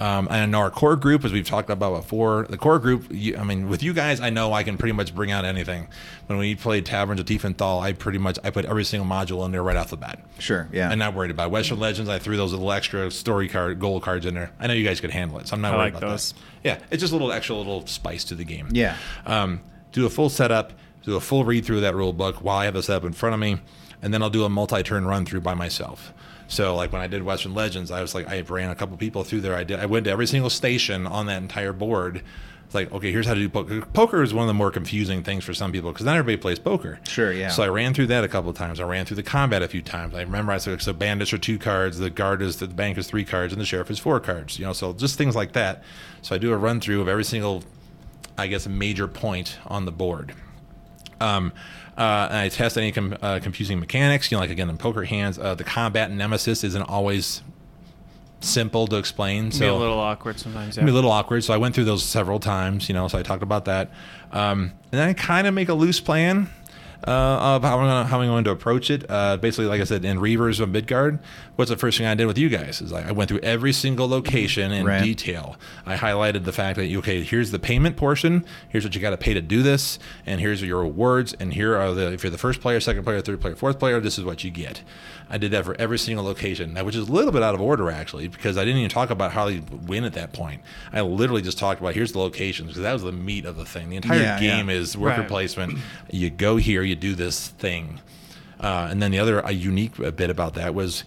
Um, and our core group, as we've talked about before, the core group, you, I mean, with you guys, I know I can pretty much bring out anything. When we played Taverns of Tiefenthal, I pretty much I put every single module in there right off the bat. Sure. Yeah. I'm not worried about it. Western Legends. I threw those little extra story card, gold cards in there. I know you guys could handle it, so I'm not I worried like about those. those. Yeah, it's just a little extra little spice to the game. Yeah. Um, do a full setup, do a full read through of that rule book while I have the setup in front of me, and then I'll do a multi-turn run through by myself. So like when I did Western Legends, I was like I ran a couple people through there. I did. I went to every single station on that entire board. It's like okay, here's how to do poker. Poker is one of the more confusing things for some people because not everybody plays poker. Sure, yeah. So I ran through that a couple of times. I ran through the combat a few times. I remember I said, so bandits are two cards, the guard is the bank is three cards, and the sheriff is four cards. You know, so just things like that. So I do a run through of every single, I guess, major point on the board. Um, uh, and I test any com- uh, confusing mechanics. You know, like again, in poker hands, uh, the combat nemesis isn't always simple to explain. So be a little awkward sometimes can be a little awkward. So I went through those several times, you know. So I talked about that, um, and then I kind of make a loose plan of how I'm gonna, how I'm going to approach it. Uh, basically, like I said, in Reavers of Midgard, what's the first thing I did with you guys is like I went through every single location in Right. detail. I highlighted the fact that okay, here's the payment portion. Here's what you got to pay to do this, and here's your rewards. And here are the if you're the first player, second player, third player, fourth player, this is what you get. I did that for every single location, which is a little bit out of order actually, because I didn't even talk about how you win at that point. I literally just talked about here's the locations because that was the meat of the thing. The entire Yeah, game yeah. is worker Right. placement. You go here, you do this thing, uh, and then the other a unique bit about that was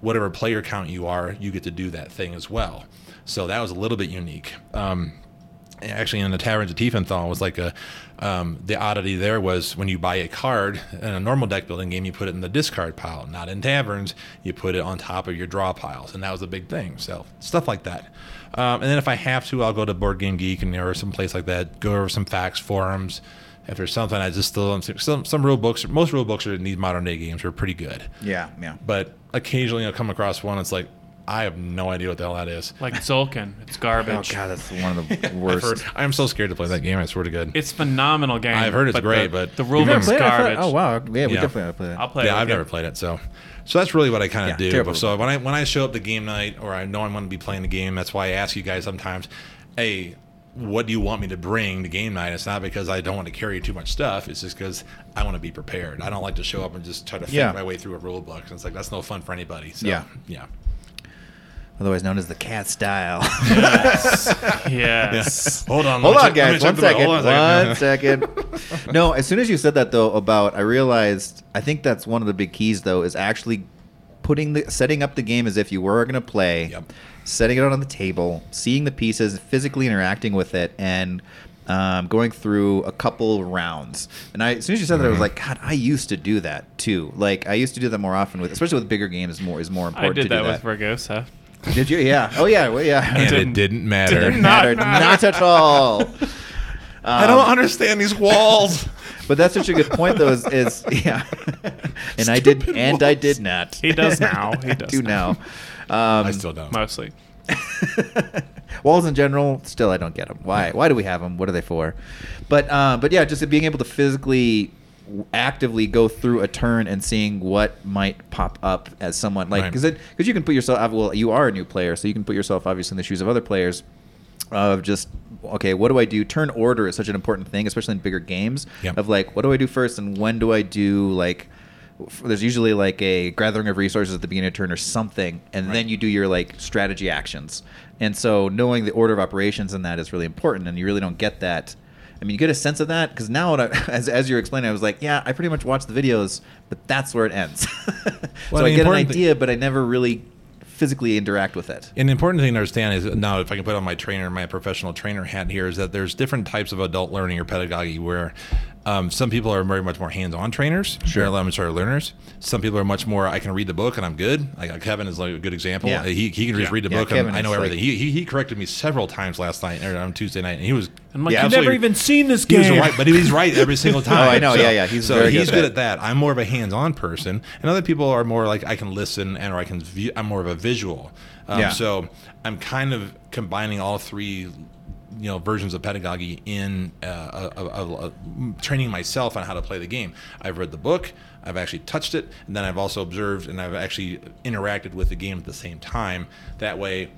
whatever player count you are, you get to do that thing as well. So that was a little bit unique. Um, actually, in the Taverns of Tiefenthal was like a um, the oddity there was when you buy a card in a normal deck building game, you put it in the discard pile. Not in taverns, you put it on top of your draw piles, and that was a big thing. So stuff like that. Um, and then if I have to, I'll go to Board Game Geek and or some place like that, go over some facts forums. If there's something I just still some some rule books, most rule books are in these modern day games are pretty good yeah. Yeah. but occasionally I'll come across one. It's like I have no idea what the hell that is. like Tzolk'in. It's garbage. Oh garbage. god, that's one of the worst. heard- I'm so scared to play that game. I swear to God. It's phenomenal game. I've heard it's the- great, but- the You've rule You've never book's it? Thought- garbage. Oh wow. Yeah, we Yeah. definitely gotta play that. I'll play. yeah, it I've never you. played it, so so that's really what I kind Yeah, of do. terrible So when I when I show up the game night, or I know I'm going to be playing the game, that's why I ask you guys sometimes, hey. what do you want me to bring to game night? It's not because I don't want to carry too much stuff. It's just because I want to be prepared. I don't like to show up and just try to think Yeah. my way through a rule book. It's like that's no fun for anybody. So, Yeah. yeah. Otherwise known as the cat style. Yes. Hold on. Hold on, check- guys. check One the book. second. Hold on a One second. no, as soon as you said that though about, I realized I think that's one of the big keys though is actually putting the setting up the game as if you were going to play, Yep. setting it out on the table, seeing the pieces, physically interacting with it, and. Um, going through a couple rounds, and I, as soon as you said that, I was Mhm. like, God, I used to do that too. Like, I used to do that more often with, especially with bigger games. More is more important. I did to that do with Vergosa. Did you? Yeah. Oh yeah. Well, yeah. And it didn't matter. Didn't matter. matter. Not at all. I don't understand these walls. But that's such a good point, though. Is, is yeah, and I did, Stupid and I did not. He does now. He does do now. now. Um, I still don't. Mostly. walls in general, still I don't get them. Why? Why do we have them? What are they for? But uh, but yeah, just being able to physically actively go through a turn and seeing what might pop up as someone like Right. because it because you can put yourself well you are a new player so you can put yourself obviously in the shoes of other players of just okay what do i do turn order is such an important thing especially in bigger games Yep. of like what do i do first and when do i do like there's usually like a gathering of resources at the beginning of turn or something and Right. then you do your like strategy actions and so knowing the order of operations in that is really important and you really don't get that I mean, you get a sense of that because now, I, as, as you're explaining, I was like, yeah, I pretty much watch the videos, but that's where it ends. Well, so I get an idea, but I never really physically interact with it. An important thing to understand is now, if I can put on my trainer, my professional trainer hat here, is that there's different types of adult learning or pedagogy where um, some people are very much more hands-on trainers, Sure. elementary learners. Some people are much more. I can read the book and I'm good. Like uh, Kevin is like a good example. Yeah. He, he can just Yeah. read the Yeah, book Kevin and I know everything. like- he, he he corrected me several times last night or on Tuesday night, and he was. I'm like, Yeah, you've never even seen this He game. was right, but he was right every single time. Oh, I know. Yeah, yeah. He's so very good he's at good that. at that. I'm more of a hands-on person, and other people are more like I can listen and or I can view. I'm more of a visual. Um, Yeah. So I'm kind of combining all three, you know, versions of pedagogy in uh, a, a, a, a- training myself on how to play the game. I've read the book. I've actually touched it, and then I've also observed and I've actually interacted with the game at the same time. That way,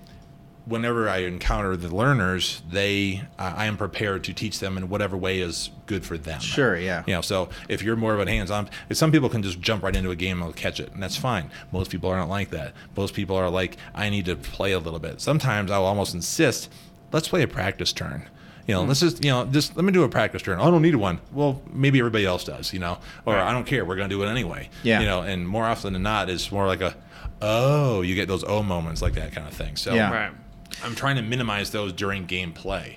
whenever I encounter the learners, they uh, I am prepared to teach them in whatever way is good for them. Sure, yeah. You know, so if you're more of a hands-on, if some people can just jump right into a game and they'll catch it, and that's fine. Most people aren't like that. Most people are like, I need to play a little bit. Sometimes I'll almost insist, let's play a practice turn. You know, Hmm. let's just you know, just let me do a practice turn. Oh, I don't need one. Well, maybe everybody else does. You know, or Right. I don't care. We're gonna do it anyway. Yeah. You know, and more often than not, it's more like a, oh, you get those oh moments like that kind of thing. So Yeah. Right. I'm trying to minimize those during gameplay.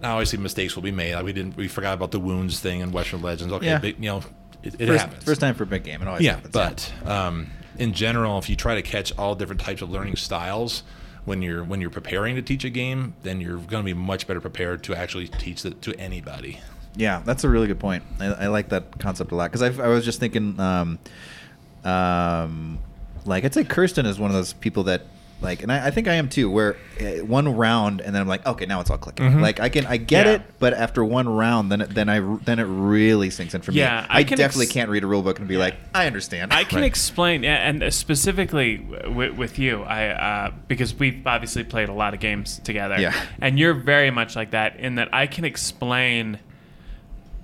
Now, obviously, mistakes will be made. Like we didn't, we forgot about the wounds thing in Western Legends. Okay, Yeah. but, you know, it, it First, happens. first time for a big game. It always yeah, happens. but um, in general, if you try to catch all different types of learning styles when you're when you're preparing to teach a game, then you're going to be much better prepared to actually teach it to anybody. Yeah, that's a really good point. I, I like that concept a lot because I was just thinking, um, um, like I'd say Kirsten is one of those people that like, and I, I think I am too. Where uh, one round and then I'm like, okay, now it's all clicking. Mhm. Like I can, I get Yeah. it, but after one round, then it, then I then it really sinks in for me. Yeah, I, I can definitely ex- can't read a rule book and be like, I understand. I can Right. explain, yeah, and specifically with, with you, I uh, because we've obviously played a lot of games together. Yeah. and you're very much like that in that I can explain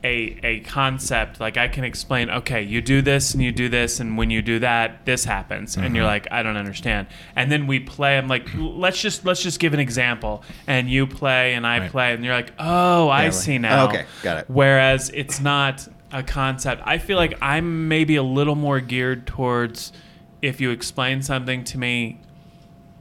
a a concept. Like I can explain, okay, you do this and you do this, and when you do that, this happens, and Mm-hmm. you're like, I don't understand. And then we play. I'm like, let's just let's just give an example, and you play and I Right. play, and you're like, oh, I see now. Oh, okay, got it. Whereas it's not a concept. I feel like I'm maybe a little more geared towards if you explain something to me,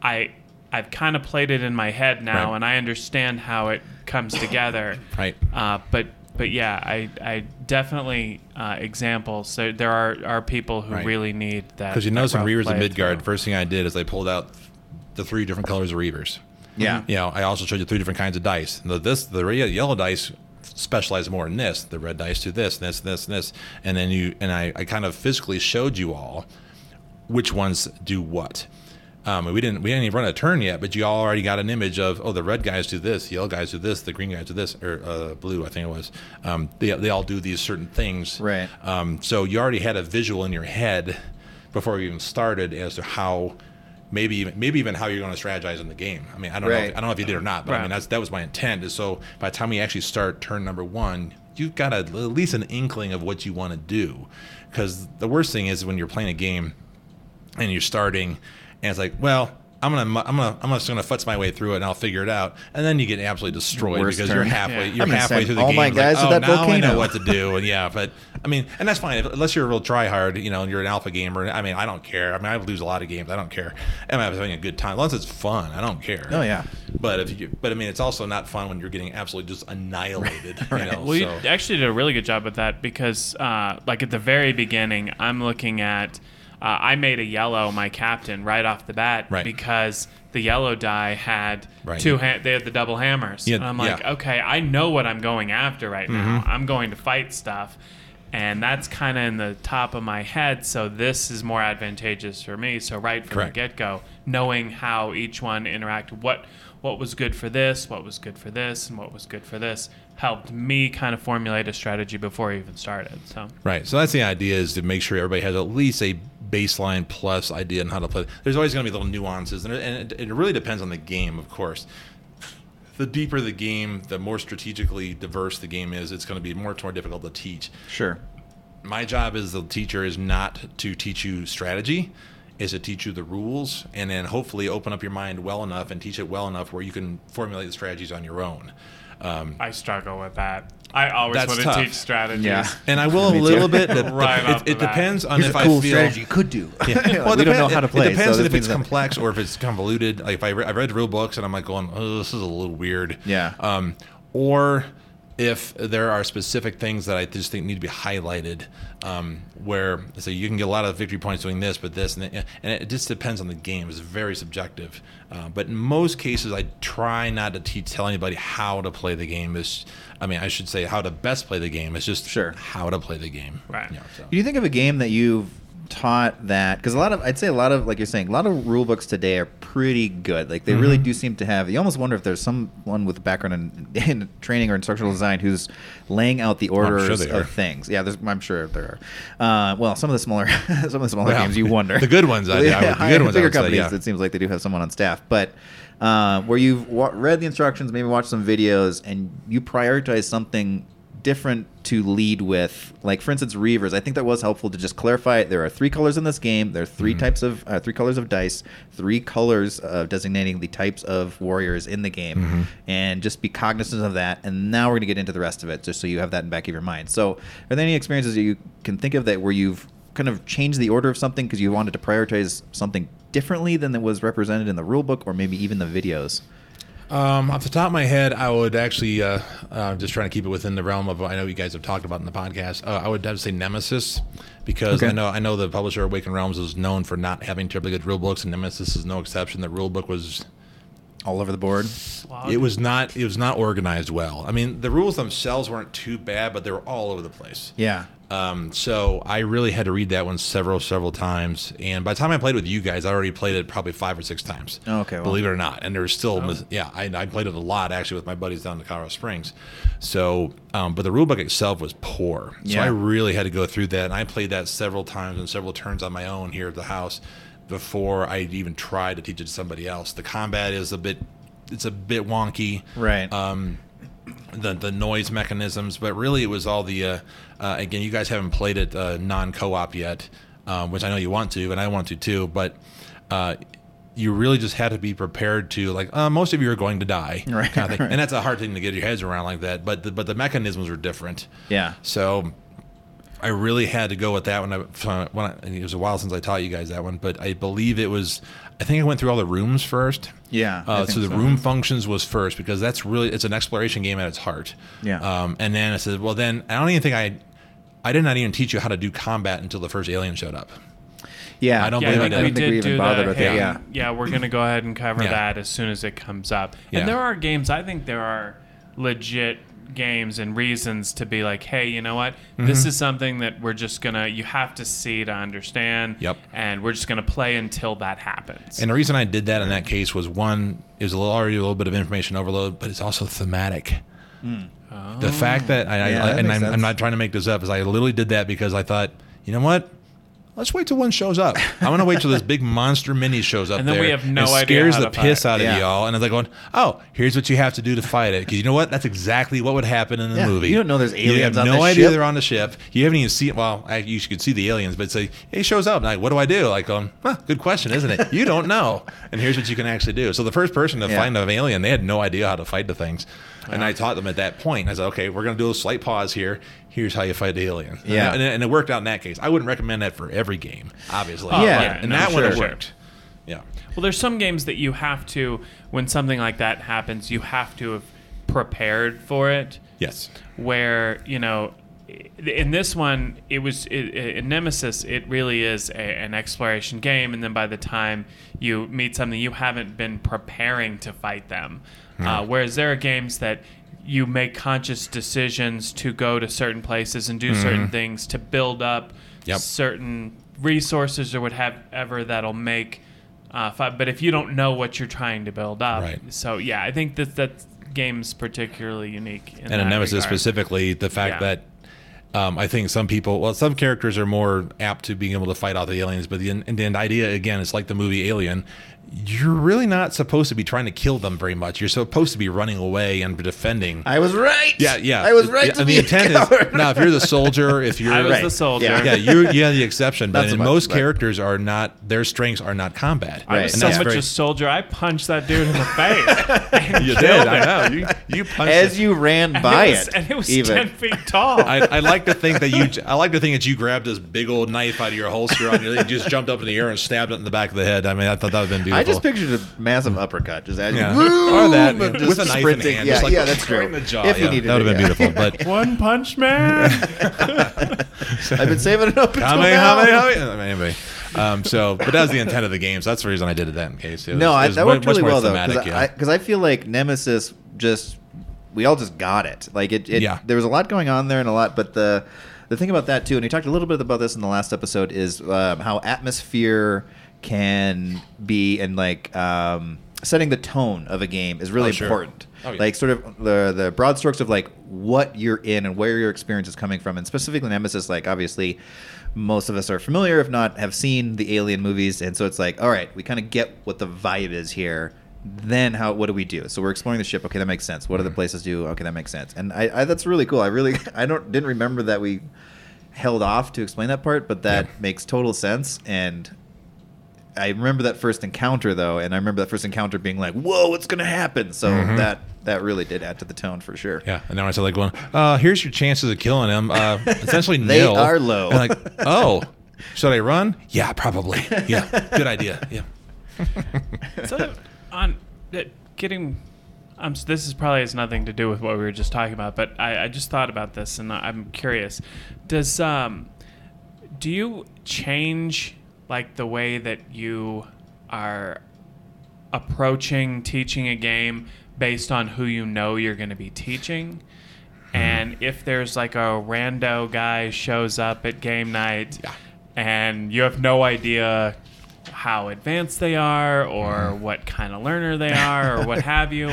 I I've kind of played it in my head now Right. and I understand how it comes together. Right. Uh, but but yeah, I I definitely uh, examples. So there are are people who Right. really need that. Because you that notice in Reavers and play Midgard, through. first thing I did is I pulled out the three different colors of Reavers. yeah, You know, I also showed you three different kinds of dice. The this the yellow dice specialize more in this. The red dice do this, this, this, and this. And then you and I, I kind of physically showed you all which ones do what. Um, we didn't we didn't even run a turn yet, but you already got an image of oh the red guys do this, the yellow guys do this, the green guys do this, or uh, blue I think it was. Um, they they all do these certain things. Right. Um, so you already had a visual in your head before you even started as to how maybe even maybe even how you're going to strategize in the game. I mean, I don't know. Right. If, I don't know if you did or not, but I mean that's that was my intent. Is so by the time we actually start turn number one, you've got a, at least an inkling of what you want to do. Because the worst thing is when you're playing a game and you're starting, and it's like, well. I'm gonna, I'm gonna, I'm just gonna futz my way through it, and I'll figure it out. And then you get absolutely destroyed Worst because you're halfway, Yeah. you're I'm halfway through the all game. my it's like, guys to oh, that now I know what to do, and yeah, but I mean, and that's fine unless you're a real tryhard, you know, and you're an alpha gamer. I mean, I don't care. I mean, I lose a lot of games. I don't care. I'm having a good time. As long as it's fun, I don't care. Oh, yeah. But if you, but I mean, it's also not fun when you're getting absolutely just annihilated. You know, Well, you actually did a really good job with that because, uh, like at the very beginning, I'm looking at. Uh, I made a yellow my captain right off the bat Right. because the yellow die had Right. two. Ha- they had the double hammers, Yeah, and I'm like, yeah. okay, I know what I'm going after right now. Mm-hmm. I'm going to fight stuff, and that's kind of in the top of my head. So this is more advantageous for me. So right from Correct. the get go, knowing how each one interacted, what what was good for this, what was good for this, and what was good for this, helped me kind of formulate a strategy before I even started. So Right. So that's the idea is to make sure everybody has at least a baseline plus idea on how to play. There's always going to be little nuances, and, it, and it, it really depends on the game, of course. The deeper the game, the more strategically diverse the game is. It's going to be more more difficult to teach. Sure. My job as the teacher is not to teach you strategy, is to teach you the rules, and then hopefully open up your mind well enough and teach it well enough where you can formulate the strategies on your own. Um, I struggle with that. I always That's want to tough. teach strategies. Yeah. and I will a little bit. It, Right off it, the it bat. depends on Here's if a I cool feel. strategy you could do. Yeah. we Well, it don't know depends- how to it- play. It depends so on if this it's that- complex or if it's convoluted. Like if I re- I've read rule books and I'm like going, oh, this is a little weird. Yeah. Um, or if there are specific things that I just think need to be highlighted, um, where so you can get a lot of victory points doing this, but this, and, that, and it just depends on the game. It's very subjective. Uh, but in most cases, I try not to teach tell anybody how to play the game. It's, I mean, I should say how to best play the game. It's just Sure. how to play the game. Right. Yeah, so. Do you think of a game that you've taught that because a lot of I'd say a lot of like you're saying a lot of rule books today are pretty good like they really Mm-hmm. do seem to have you almost wonder if there's someone with a background in, in training or instructional design who's laying out the sure orders are. of things yeah there's, I'm sure there are uh, well some of the smaller some of the smaller Well, games you wonder the good ones, I- I would- the good ones bigger say, companies yeah. it seems like they do have someone on staff but uh, where you've wa- read the instructions maybe watched some videos and you prioritize something different to lead with. Like for instance, Reavers. I think that was helpful to just clarify. There are three colors in this game. There are 3 Mhm. types of uh, three colors of dice, three colors of designating the types of warriors in the game, Mhm. and just be cognizant of that. And now we're gonna get into the rest of it, just so you have that in the back of your mind. So, are there any experiences that you can think of that where you've kind of changed the order of something because you wanted to prioritize something differently than that was represented in the rule book or maybe even the videos? Um, off the top of my head, I would actually uh, uh, just trying to keep it within the realm of what I know you guys have talked about in the podcast. Uh, I would have to say Nemesis because Okay. I know I know the publisher Awakened Realms is known for not having terribly good rule books, and Nemesis is no exception. The rule book was All over the board. Slog. it was not it was not organized well. I mean, the rules themselves weren't too bad, but they were all over the place. Yeah. Um, so I really had to read that one several, several times. And by the time I played with you guys, I already played it probably five or six times. Oh, okay, well. Believe it or not. And there's still, mis- yeah, I, I played it a lot actually with my buddies down in Colorado Springs. So, um, but the rule book itself was poor. So Yeah. I really had to go through that. And I played that several times and several turns on my own here at the house before I even tried to teach it to somebody else. The combat is a bit, it's a bit wonky Right. um, the the noise mechanisms, but really it was all the uh, uh, again. You guys haven't played it uh, non co-op yet, um, which I know you want to, and I want to too. But uh, you really just had to be prepared to like uh, most of you are going to die, Right, kind of thing. right. and that's a hard thing to get your heads around like that. But the, but the mechanisms were different. Yeah. So I really had to go with that one. I, when I, it was a while since I taught you guys that one, but I believe it was. I think I went through all the rooms first. Yeah, Uh, so the so. room functions was first because that's really it's an exploration game at its heart. Yeah. Um, and then I said, well, then I don't even think I. I did not even teach you how to do combat until the first alien showed up. Yeah. I don't yeah, believe we, I did. I we don't think we did even do bothered that. with Hey, it. Yeah. yeah, we're gonna go ahead and cover Yeah. that as soon as it comes up. Yeah. And there are games. I think there are legit games and reasons to be like, hey, you know what? Mm-hmm. This is something that we're just gonna. You have to see to understand. Yep. And we're just gonna play until that happens. And the reason I did that in that case was one, it was a little, already a little bit of information overload, but it's also thematic. The fact that I, Yeah, I, that and I'm. I'm not trying to make this up, is I literally did that because I thought, you know what, let's wait till one shows up. I'm gonna wait till this big monster mini shows up And then there we have no and idea scares how the to piss fight. out of Yeah. y'all. And it's like going, oh, here's what you have to do to fight it. Because you know what? That's exactly what would happen in the Yeah, movie. you don't know there's You aliens have on no this idea ship. they're on the ship. You haven't even seen. Well, I, you could see the aliens, but say hey, he shows up. And like, what do I do? Like, going, huh, good question, isn't it? You don't know. And here's what you can actually do. So the first person to Yeah. find an alien, they had no idea how to fight the things. And I taught them at that point. I said, okay, we're going to do a slight pause here. Here's how you fight the alien. Yeah. And, and it worked out in that case. I wouldn't recommend that for every game, obviously. Oh, Yeah. yeah, And no, that one sure, it sure. worked. Yeah. Well, there's some games that you have to, when something like that happens, you have to have prepared for it. Yes. Where you know, in this one, it was it, in Nemesis. It really is a, an exploration game, and then by the time you meet something, you haven't been preparing to fight them. Uh, whereas there are games that you make conscious decisions to go to certain places and do certain things to build up Yep. certain resources or whatever that'll make uh, fi- but if you don't know what you're trying to build up Right. so yeah i think that that game's particularly unique in and that Nemesis regard. specifically, the fact Yeah. that um, I think some people, well, some characters are more apt to being able to fight off the aliens, but the, and the idea again, it's like the movie Alien. You're really not supposed to be trying to kill them very much. You're supposed to be running away and defending. I was right. yeah, yeah. I was right. Yeah, to and be the intent coward. is now if you're the soldier, if you're i was Right. the soldier Yeah. yeah, you yeah the exception, but in most but- characters are not their strengths are not combat. I Right. was And so much very- a soldier. I punched that dude in the face. You did, him. I know. You you punched As it. you ran And by it, was, it, and it was even. ten feet tall. I, I like to think that you. I like to think that you grabbed this big old knife out of your holster on your. You just jumped up in the air and stabbed it in the back of the head. I mean, I thought that would have been beautiful. I just pictured a massive uppercut, just as Yeah. you Or that, but yeah, just with a knife in sprinting. hand, Yeah, just like yeah, that's true. the jaw. If you yeah, needed that would have been yeah. beautiful. But One punch man. I've been saving it up until Hame, now. hame, hame. Anyway, um, so but that was the intent of the game. So that's the reason I did it that in case. It was, No, it I, was that mu- worked much really more well though, because yeah. I, 'cause I feel like Nemesis just we all just got it. Like it, it Yeah. there was a lot going on there and a lot, but the the thing about that too, and we talked a little bit about this in the last episode, is um, how atmosphere can be and like um, setting the tone of a game is really Oh, sure. important. Oh, yeah. Like sort of the the broad strokes of like what you're in and where your experience is coming from, and specifically Nemesis. Like obviously, most of us are familiar, if not have seen the Alien movies, and so it's like, all right, we kind of get what the vibe is here. Then how? What do we do? So we're exploring the ship. Okay, that makes sense. What Mm-hmm. do the places do? Okay, that makes sense. And I, I that's really cool. I really I don't didn't remember that we held off to explain that part, but that Yeah. makes total sense. And I remember that first encounter though, and I remember that first encounter being like, "Whoa, what's gonna happen?" So that that really did add to the tone for sure. Mm-hmm. Yeah, and now I said like going, uh, here's your chances of killing him. Uh, essentially They nil. are low. And like, oh, should I run? Yeah, probably. Yeah, good idea. Yeah. so on that getting um, so this is probably has nothing to do with what we were just talking about but I, I just thought about this and i'm curious does um do you change like the way that you are approaching teaching a game based on who you know you're going to be teaching and if there's like a rando guy shows up at game night Yeah. and you have no idea how advanced they are or Mm-hmm. what kind of learner they are or what have you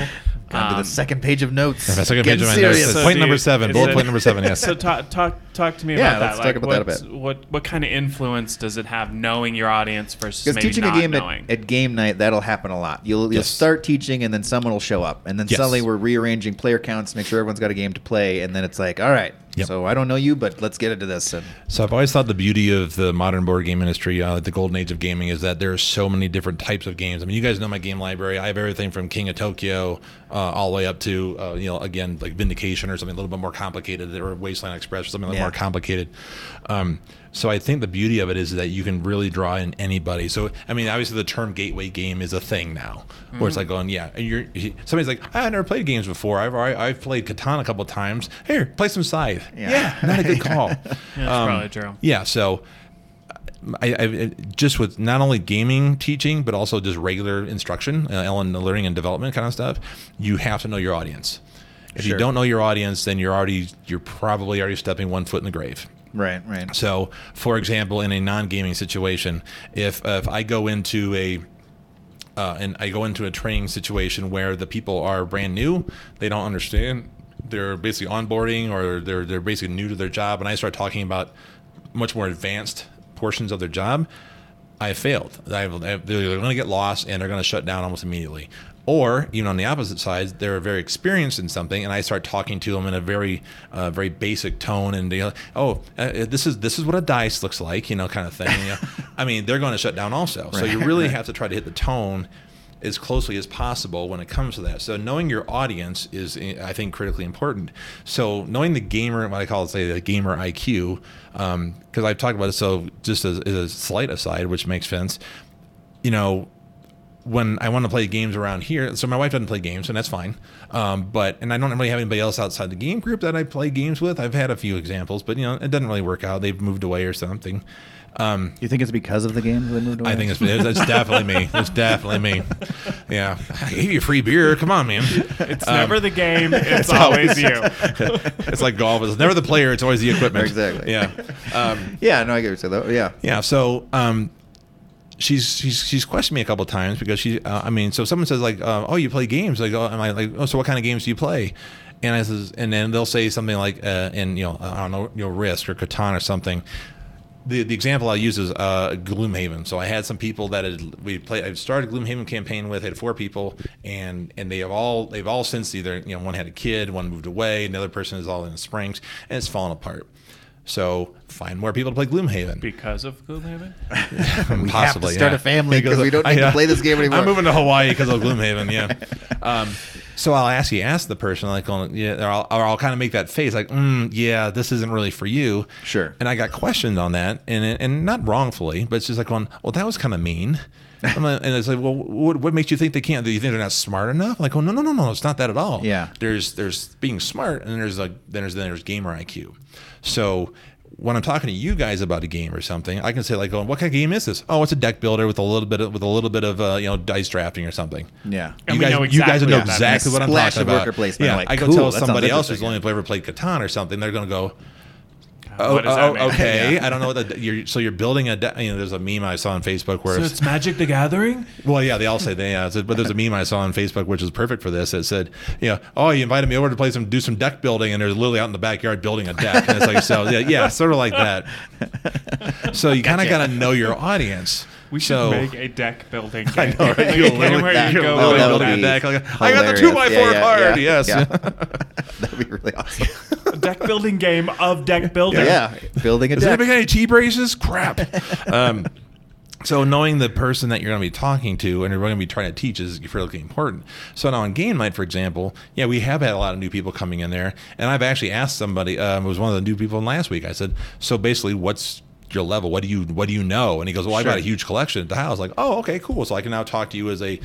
Got to Um, the second page of notes. If second Getting page of my serious. notes, So point do number you- seven, bullet point number seven. Yes. so talk talk talk to me Yeah, about that. let's talk Like, about that a bit. What what kind of influence does it have knowing your audience versus Because maybe teaching not a game knowing? at, at game night, that'll happen a lot. You'll you'll Yes. start teaching, and then someone will show up, and then Yes. suddenly we're rearranging player counts make sure everyone's got a game to play, and then it's like, all right, Yep. so I don't know you, but let's get into this. And So I've always thought the beauty of the modern board game industry, uh, the golden age of gaming, is that there are so many different types of games. I mean, you guys know my game library. I have everything from King of Tokyo uh, all the way up to, uh, you know, again like Vindication or something a little bit more complicated, or Wasteland Express or something a little Yeah. more complicated. Um, so I think the beauty of it is that you can really draw in anybody. So I mean, obviously the term gateway game is a thing now, where it's like going, yeah, and you're somebody's like, "Ah, I never played games before. I've I've played Catan a couple times. Here, play some Scythe. Yeah. Yeah, not a good call. Yeah, that's Um, probably true. Yeah, so I, I just with not only gaming teaching but also just regular instruction, uh, and learning and development kind of stuff, you have to know your audience. If you don't know your audience, then you're already you're probably already stepping one foot in the grave. Right, right, So, for example, in a non-gaming situation, if if I go into a uh, and I go into a training situation where the people are brand new, they don't understand, they're basically onboarding or they're they're basically new to their job, and I start talking about much more advanced portions of their job, I failed. I've- they're going to get lost and they're going to shut down almost immediately. Or even on the opposite side, they're very experienced in something, and I start talking to them in a very, uh, very basic tone, and they, oh, uh, this is this is what a dice looks like, you know, kind of thing. You know? I mean, they're going to shut down also. So you really right. have to try to hit the tone as closely as possible when it comes to that. So knowing your audience is, I think, critically important. So knowing the gamer, what I call it, say the gamer IQ, because I've talked about it. So just as, as a slight aside, which makes sense, you know, when I want to play games around here, so my wife doesn't play games, and that's fine. Um, but and I don't really have anybody else outside the game group that I play games with. I've had a few examples, but you know, it doesn't really work out. They've moved away or something. Um, You think it's because of the games they moved away? I think it's, it's, it's definitely me. It's definitely me. Yeah, I gave you free beer. Come on, man. It's never the game. It's always you. It's like golf. It's never the player. It's always the equipment. Exactly. Yeah. Um, Yeah, no, I get what you're saying. though. Yeah. yeah. So um, she's she's she's questioned me a couple times because she. Uh, I mean, so someone says like, uh, "Oh, you play games?" Like, oh, am I like, "Oh, so what kind of games do you play?" And I says, and then they'll say something like, uh, "In you know, I don't know, you know, Risk or Catan or something." The, the example I use is uh, Gloomhaven. So I had some people that had we played. I started a Gloomhaven campaign with. Had four people, and and they have all they've all since either you know one had a kid, one moved away, another person is all in the Springs, and it's fallen apart. So find more people to play Gloomhaven. Because of Gloomhaven? We Possibly have to start yeah. a family because we don't I- need yeah. to play this game anymore. I'm moving to Hawaii because of Gloomhaven. Yeah. Um, so I'll ask you, ask the person like, on, yeah, or I'll, or I'll kind of make that face like, mm, yeah, this isn't really for you. Sure. And I got questioned on that, and and not wrongfully, but it's just like going, well, that was kind of mean. I'm like- and it's like, well, what, what makes you think they can't? Do you think they're not smart enough? Like, oh no, no, no, no, it's not that at all. Yeah. There's there's being smart, and there's like then there's then there's gamer IQ. So when I'm talking to you guys about a game or something, I can say like, oh, what kind of game is this? Oh, it's a deck builder with a little bit of with a little bit of uh, you know dice drafting or something. yeah. And you we guys, know you guys exactly know what exactly what I'm talking about. worker placement. Yeah, Like, I go cool, tell somebody else who's interesting. only ever played Catan or something. They're going to go, Oh, what does oh, that mean? okay. Yeah. I don't know what the, you're. So you're building a. de- You know, there's a meme I saw on Facebook where So it's, it's Magic the Gathering? well, yeah, they all say they. Yeah, it's- but there's a meme I saw on Facebook which is perfect for this. It said, you know, oh, you invited me over to play some, do some deck building, and there's literally out in the backyard building a deck, and it's like, so yeah, yeah, sort of like that. So you kind of got to know your audience. We should so, make a deck building game. I know, right? Like You a alone game that. you go Oh, Literally that deck. Like, I got the two by four Yeah, card. yeah, Yes. yeah. That'd be really awesome. a deck building game of deck building. Yeah, building a deck. Does deck. anybody got any T braces? Crap. um, so knowing the person that you're going to be talking to and you're going to be trying to teach is fairly important. So now on Game Night, for example, yeah, we have had a lot of new people coming in there, and I've actually asked somebody. Um, it was one of the new people in last week. I said, so basically, what's your level? What do you what do you know? And he goes, well, I've got a huge collection at the house. Like, oh, okay, cool. So I can now talk to you as a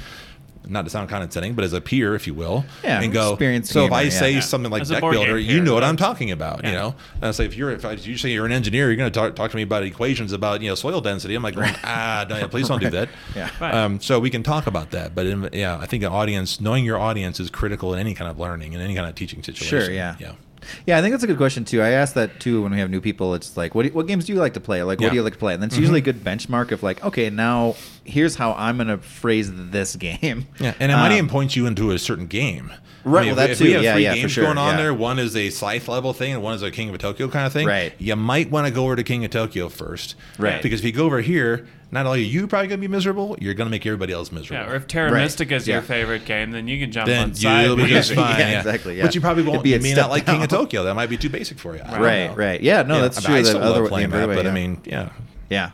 not to sound condescending, but as a peer, if you will, Yeah, and go. experienced So if I gamer, yeah. say Yeah. something like As deck builder, you know what I'm talking about. You know, and I say if you're if I, you say you're an engineer, you're going to talk, talk to me about equations about you know soil density. I'm like, going, ah, no, please don't do that. Yeah. Right. Um, so we can talk about that, but in, yeah, I think an audience, knowing your audience is critical in any kind of learning in any kind of teaching situation. Sure, yeah. yeah. Yeah, I think that's a good question too. I ask that too when we have new people. It's like, what do, what games do you like to play? Like, what do you like to play? And that's Mhm. usually a good benchmark of like, okay, now here's how I'm going to phrase this game. Yeah, and it might Um, even point you into a certain game. Right, if well, that we- if we have Yeah, three yeah, for games sure, going on yeah. there. One is a Scythe level thing, and one is a King of Tokyo kind of thing. Right. You might want to go over to King of Tokyo first. Right. Because if you go over here, not only are you probably going to be miserable, you're going to make everybody else miserable. Yeah, or if Terra Right. Mystica is Yeah. your favorite game, then you can jump then on Scythe. you'll be just fine. yeah. exactly, yeah. But you probably won't. be You may not like King of. Tokyo. That might be too basic for you. I Right, right. Yeah, no, Yeah, that's but true. I that still other love playing that, but I mean, yeah. Yeah.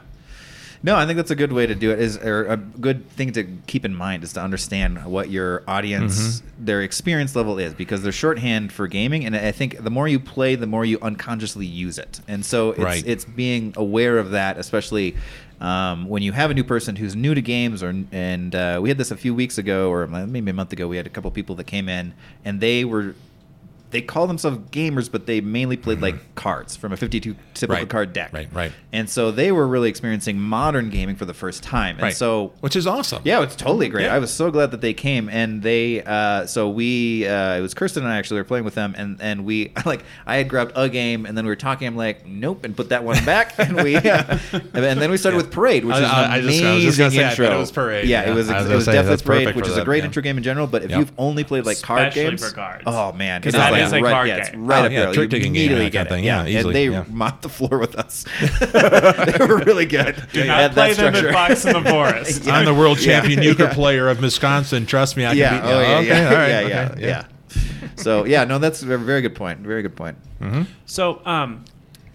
No, I think that's a good way to do it. Is or a good thing to keep in mind is to understand what your audience, Mm-hmm. their experience level is, because they're shorthand for gaming, and I think the more you play, the more you unconsciously use it, and so it's Right. it's being aware of that, especially. Um, when you have a new person who's new to games, or and uh, we had this a few weeks ago, or maybe a month ago, we had a couple people that came in, and they were they call themselves gamers, but they mainly played like cards from a 52 typical Mm-hmm. Right. card deck. Right, right. And so they were really experiencing modern gaming for the first time. And Right. so Which is awesome. yeah, it's totally great. Yeah. I was so glad that they came, and they. Uh, so we, uh, it was Kirsten and I actually were playing with them, and and we like I had grabbed a game, and then we were talking. I'm like, nope, and put that one back, and we, and then we started Yeah. with Parade, which I- is an I- I just- I was amazing just gonna say, I intro. it was Parade, Yeah, yeah. it was. I was it was say, definitely Parade, which for is a great yeah. intro game in general. But if Yeah. you've only played like card Especially games, for cards. oh man, Because that It is a right, card yeah, it's game. right Oh, up yeah, there. trick taking game, immediately that kind get of thing. it. Yeah, easily, and they yeah. mopped the floor with us. they were really good. Do not that play them structure. at Fox in the Forest. Yeah. I'm the world Yeah, champion euchre yeah. player of Wisconsin. Trust me, I can beat you. oh, yeah, okay, yeah, all right, yeah, okay, yeah, yeah. So yeah, no, that's a very good point. Very good point. So, um,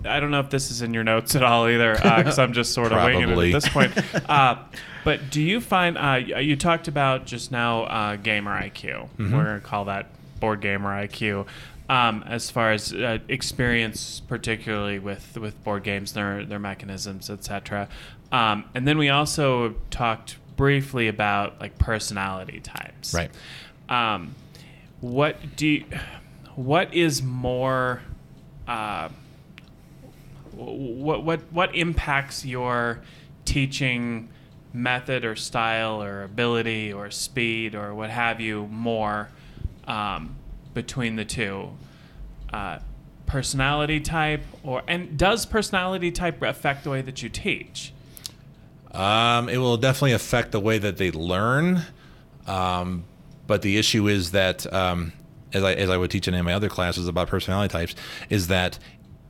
I don't know if this is in your notes at all either, because I'm just sort of winging it at this point. Uh, but do you find uh, you talked about just now uh, gamer IQ? We're gonna call that board gamer IQ. Um, as far as uh, experience, particularly with, with board games, their their mechanisms, etc. Um, and then we also talked briefly about like personality types. Right. Um, what do you, what is more uh, what what what impacts your teaching method or style or ability or speed or what have you more um, between the two uh, personality type or and does personality type affect the way that you teach Um, it will definitely affect the way that they learn. Um, but the issue is that, um, as I as I would teach in my other classes about personality types, is that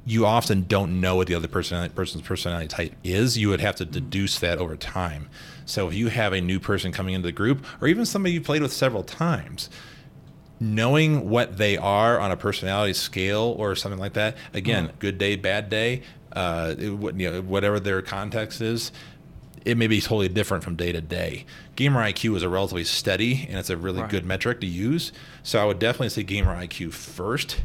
you often don't know what the other person person's personality type is. You would have to deduce that over time. So if you have a new person coming into the group, or even somebody you played with several times, knowing what they are on a personality scale or something like that again good day bad day uh, it, you know, whatever their context is it may be totally different from day to day gamer iq is a relatively steady and it's a really Right. good metric to use so i would definitely say gamer iq first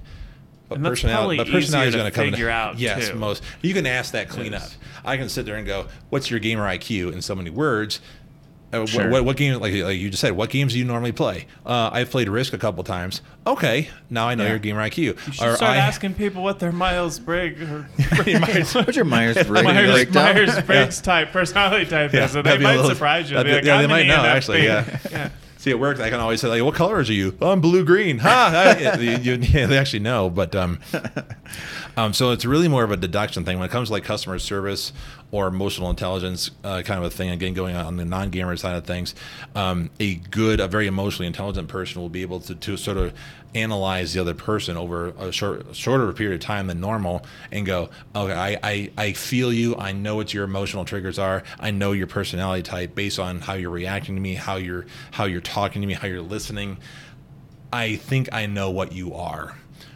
but And personality, but personality is going to to come figure in, out, Yes, too. most you can ask that cleanup. Yes. I can sit there and go, "What's your gamer IQ?" in so many words. Uh, Sure. what, what, what game, like, like you just said, what games do you normally play? Uh, I've played Risk a couple times. Okay, now I know Yeah. your gamer IQ. you should Or start I- asking people what their myers-briggs or What's your Myers Briggs Myers. Myers-Briggs type personality type Yeah, is, and they that'd be a might little- surprise you. that'd They'll be- be yeah, they "I'm might an know, ENFP." actually, yeah. yeah. See, it works. I can always say, like, "What colors are you?" Oh, I'm blue green. Ha! I- you- you- yeah, they actually know, but um, um, so it's really more of a deduction thing when it comes to like customer service or emotional intelligence uh, kind of a thing. Again, going on the non-gamer side of things, um, a good, a very emotionally intelligent person will be able to, to sort of analyze the other person over a short, shorter period of time than normal and go, okay, I, I, I feel you. I know what your emotional triggers are. I know your personality type based on how you're reacting to me, how you're how you're talking to me, how you're listening. I think I know what you are.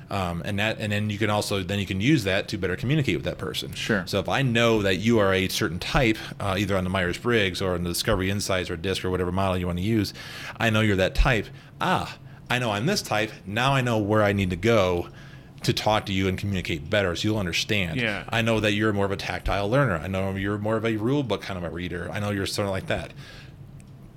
Um, and that, and then you can also then you can use that to better communicate with that person. Sure. So if I know that you are a certain type, uh, either on the Myers Briggs or on the Discovery Insights or DISC or whatever model you want to use, I know you're that type. Ah, I know I'm this type. Now I know where I need to go to talk to you and communicate better, so you'll understand. Yeah. I know that you're more of a tactile learner. I know you're more of a rule book kind of a reader. I know you're sort of like that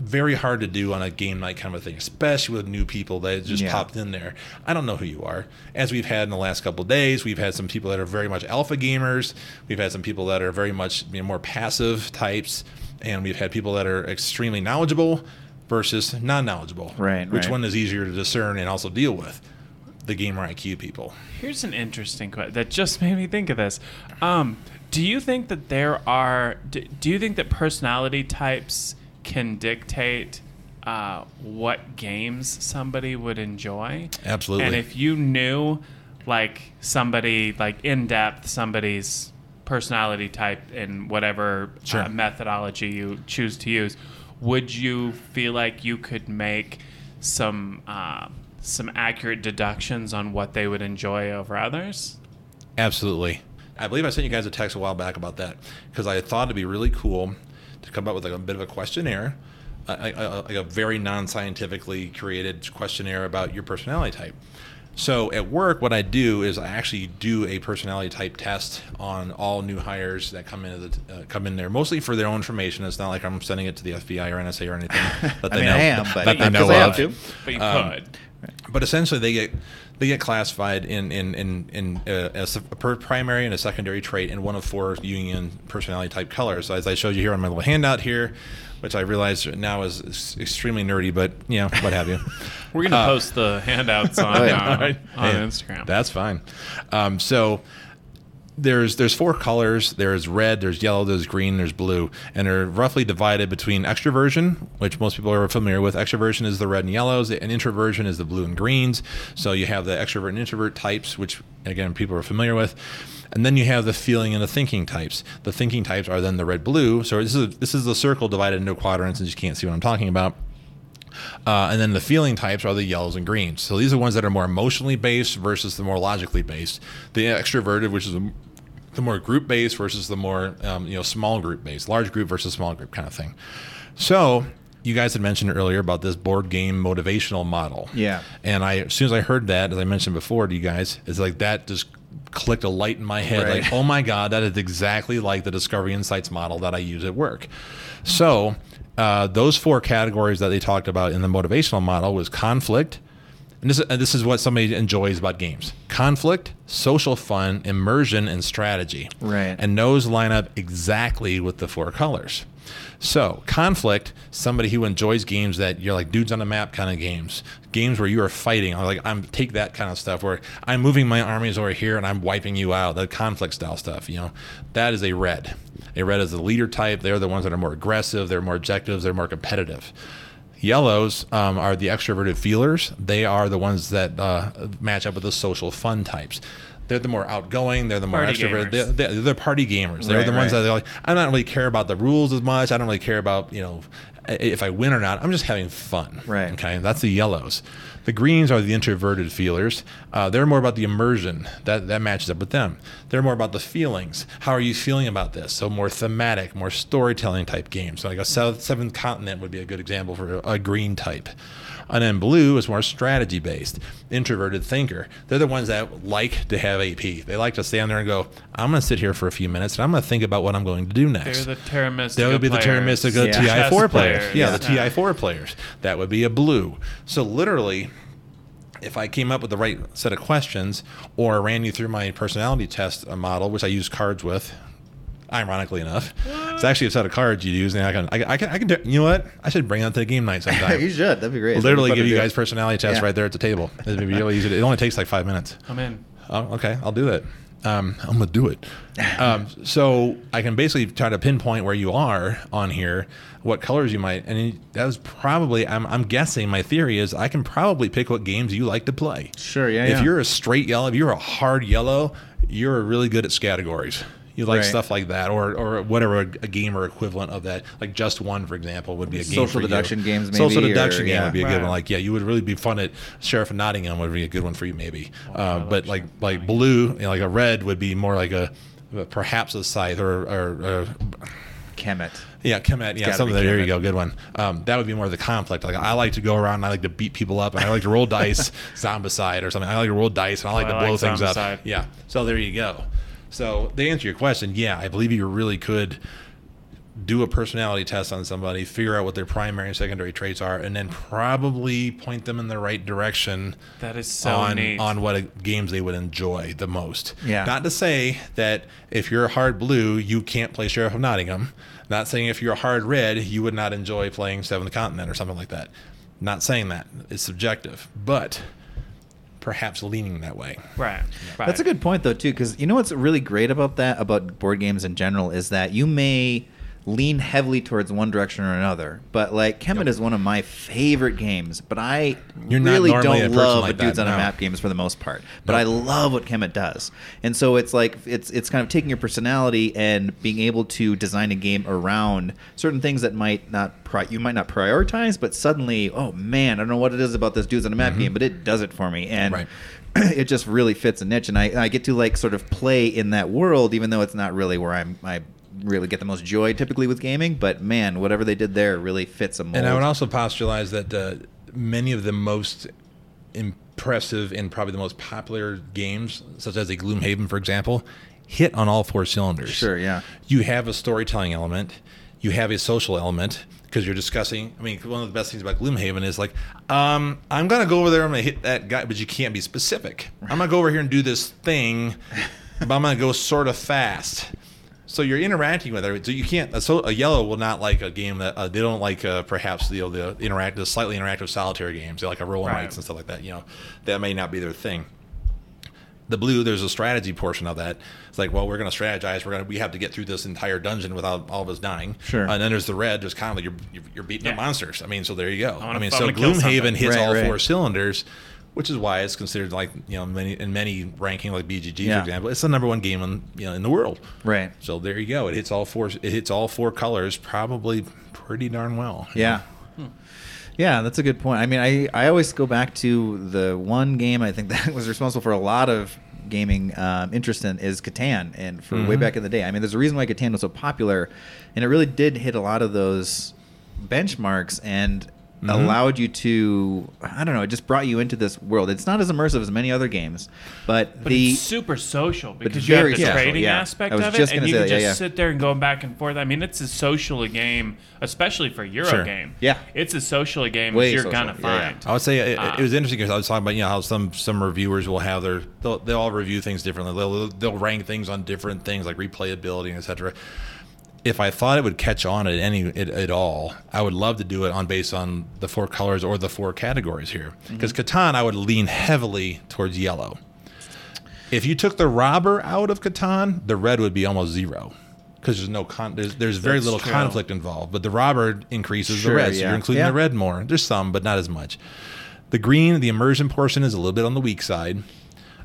very hard to do on a game night kind of a thing, especially with new people that just Yeah. popped in there. I don't know who you are. As we've had in the last couple of days, we've had some people that are very much alpha gamers. We've had some people that are very much you know, more passive types, and we've had people that are extremely knowledgeable versus non-knowledgeable. Right, Which right. one is easier to discern and also deal with? The gamer IQ people. Here's an interesting question that just made me think of this. Um, do you think that there are? Do, do you think that personality types can dictate uh, what games somebody would enjoy? Absolutely. And if you knew, like somebody, like in depth, somebody's personality type and whatever Sure. uh, methodology you choose to use, would you feel like you could make some uh, some accurate deductions on what they would enjoy over others? Absolutely. I believe I sent you guys a text a while back about that because I thought it'd be really cool to come up with like a bit of a questionnaire, uh, like a, like a very non-scientifically created questionnaire about your personality type. So at work, what I do is I actually do a personality type test on all new hires that come into the, uh, come in there, mostly for their own information. It's not like I'm sending it to the FBI or NSA or anything. That I they mean, know, I am, but that they know know 'cause I have of. to. But you Um, could. But essentially, they get they get classified in in in, in uh, as a per- primary and a secondary trait in one of four Jungian personality type colors. So as I showed you here on my little handout here, which I realize now is, extremely nerdy, but you know what have you. We're gonna uh, post the handouts on Oh, uh, right. on Hey, Instagram. That's fine. Um, so there's there's four colors. There's red, there's yellow, there's green, there's blue, and they're roughly divided between extroversion, which most people are familiar with. Extroversion is the red and yellows, and introversion is the blue and greens. So you have the extrovert and introvert types, which again people are familiar with. And then you have the feeling and the thinking types. The thinking types are then the red blue. So this is this is the circle divided into quadrants, and you can't see what I'm talking about. Uh, and then the feeling types are the yellows and greens. So these are ones that are more emotionally based versus the more logically based. The extroverted, which is a, the more group based versus the more um, you know small group based, large group versus small group kind of thing. So you guys had mentioned earlier about this board game motivational model. Yeah. And I, as soon as I heard that, as I mentioned before to you guys, it's like that just clicked a light in my head. Right. Like, oh my God, that is exactly like the Discovery Insights model that I use at work. So uh, those four categories that they talked about in the motivational model was conflict. And this, and this is what somebody enjoys about games conflict, social fun, immersion, and strategy. Right. And those line up exactly with the four colors. So, conflict, somebody who enjoys games that you're like dudes on a map kind of games, games where you are fighting, like I'm take that kind of stuff where I'm moving my armies over here and I'm wiping you out, the conflict style stuff, you know, that is a red. A red is the leader type. They're the ones that are more aggressive, they're more objectives, they're more competitive. Yellows um, are the extroverted feelers. They are the ones that uh, match up with the social fun types. They're the more outgoing. They're the more Party extroverted. They're, they're, they're party gamers. They're Right, the ones right. that they're like, I don't really care about the rules as much. I don't really care about you know if I win or not. I'm just having fun. Right. Okay. That's the yellows. The greens are the introverted feelers. Uh, they're more about the immersion. That that matches up with them. They're more about the feelings. How are you feeling about this? So more thematic, more storytelling type games. So like a South Seventh Continent would be a good example for a, a green type. And then blue is more strategy based, introverted thinker. They're the ones that like to have AP. They like to stand there and go, I'm going to sit here for a few minutes and I'm going to think about what I'm going to do next. They're the Terra Mystica. That would be the Terra players. Mystica Yeah. TI4 Chess players. players. Yeah, Yeah. the TI4 players. That would be a blue. So literally, if I came up with the right set of questions or ran you through my personality test uh, model, which I use cards with, ironically enough, it's actually a set of cards you use, and I can, I, I can, I can do. You know what? I should bring that to the game night sometime. you should. That'd be great. Literally That'd give you guys do. personality tests Yeah. right there at the table. It'd be really easy. To, it only takes like five minutes. I'm in. Oh, okay, I'll do that. Um, I'm gonna do it. Um, so I can basically try to pinpoint where you are on here, what colors you might, and that was probably. I'm, I'm guessing. My theory is I can probably pick what games you like to play. Sure, yeah, If yeah. you're a straight yellow, if you're a hard yellow, you're really good at categories. You like Right. stuff like that, or or whatever a, a or equivalent of that, like just one, for example, would be a game. Social for you. deduction games, Social deduction or- game yeah. would be a good one. Like, yeah, you would really be fun at Sheriff of Nottingham would be a good one for you, maybe. Uh, but like like blue, you know, like a red would be more like a perhaps a scythe or, or, or Kemet. yeah, Kemet, yeah, gotta something be there. There you go, good one. Um, that would be more of the conflict. Like I like to go around, and I like to beat people up, and I like to roll dice, zombicide or something. I like to roll dice, and I like Oh, to I blow like things up. Yeah. So there you go. So to answer your question, yeah, I believe you really could do a personality test on somebody, figure out what their primary and secondary traits are, and then probably point them in the right direction That is so on neat. on what games they would enjoy the most. Yeah. Not to say that if you're a hard blue, you can't play Sheriff of Nottingham. Not saying if you're a hard red, you would not enjoy playing Seventh Continent or something like that. Not saying that. It's subjective, but perhaps leaning that way. right. right. That's a good point though too, because you know what's really great about that about board games in general is that you may lean heavily towards one direction or another. But like Kemet Yep. is one of my favorite games, but I You're really don't love like dudes that, on a map games for the most part. But Nope. I love what Kemet does, and so it's like it's it's kind of taking your personality and being able to design a game around certain things that might not pri- you might not prioritize, but suddenly, oh man, I don't know what it is about this dudes on a map game, but it does it for me, and Right. it just really fits a niche, and I, I get to like sort of play in that world, even though it's not really where I'm I really get the most joy typically with gaming. But man, whatever they did there really fits a mold. And I would also postulate that uh, many of the most impressive and probably the most popular games, such as a Gloomhaven, for example, hit on all four cylinders. Sure, yeah. You have a storytelling element, you have a social element because you're discussing. I mean, one of the best things about Gloomhaven is like, um, I'm gonna go over there, I'm gonna hit that guy, but you can't be specific. I'm gonna go over here and do this thing, but I'm gonna go sort of fast. So you're interacting with it. So you can't. So, a yellow will not like a game that uh, they don't like. Uh, perhaps you know, the interactive, slightly interactive solitaire games. They like a roll and Right. rights and stuff like that. You know, that may not be their thing. The blue, there's a strategy portion of that. It's like, well, we're going to strategize. We're going to we have to get through this entire dungeon without all of us dying. Sure. And then there's the red. There's kind of like you're you're, beating Yeah. up monsters. I mean, so there you go. wanna- I mean, I so Gloomhaven hits Right, all right. four cylinders, which is why it's considered like you know many in many ranking like BGG Yeah. for example, it's the number one game in you know in the world. Right. So there you go. It hits all four. It hits all four colors probably pretty darn well. Yeah. Yeah, that's a good point. I mean, I, I always go back to the one game I think that was responsible for a lot of gaming um, interest in is Catan, and for way Mhm. back in the day. I mean, there's a reason why Catan was so popular, and it really did hit a lot of those benchmarks and Mhm. allowed you to I don't know, it just brought you into this world. It's not as immersive as many other games, but, But the it's super social because it's you have very the social, trading yeah. aspect I was of just it, and you say can that, just yeah, yeah. sit there and go back and forth. I mean, it's as social a game, especially for Euro Sure. game. Yeah. it's as social a game Way as you're social. gonna Yeah, yeah. find. I would say it, Ah. it was interesting because I was talking about you know how some some reviewers will have their they'll, they'll all review things differently. They'll they'll rank things on different things like replayability and etc. If I thought it would catch on at any at, at all, I would love to do it on based on the four colors or the four categories here. Because Catan, I would lean heavily towards yellow. If you took the robber out of Catan, the red would be almost zero. Because there's no con- there's, there's very little true. conflict involved, but the robber increases Sure, the red, so you're including Yeah. the red more. There's some, but not as much. The green, the immersion portion is a little bit on the weak side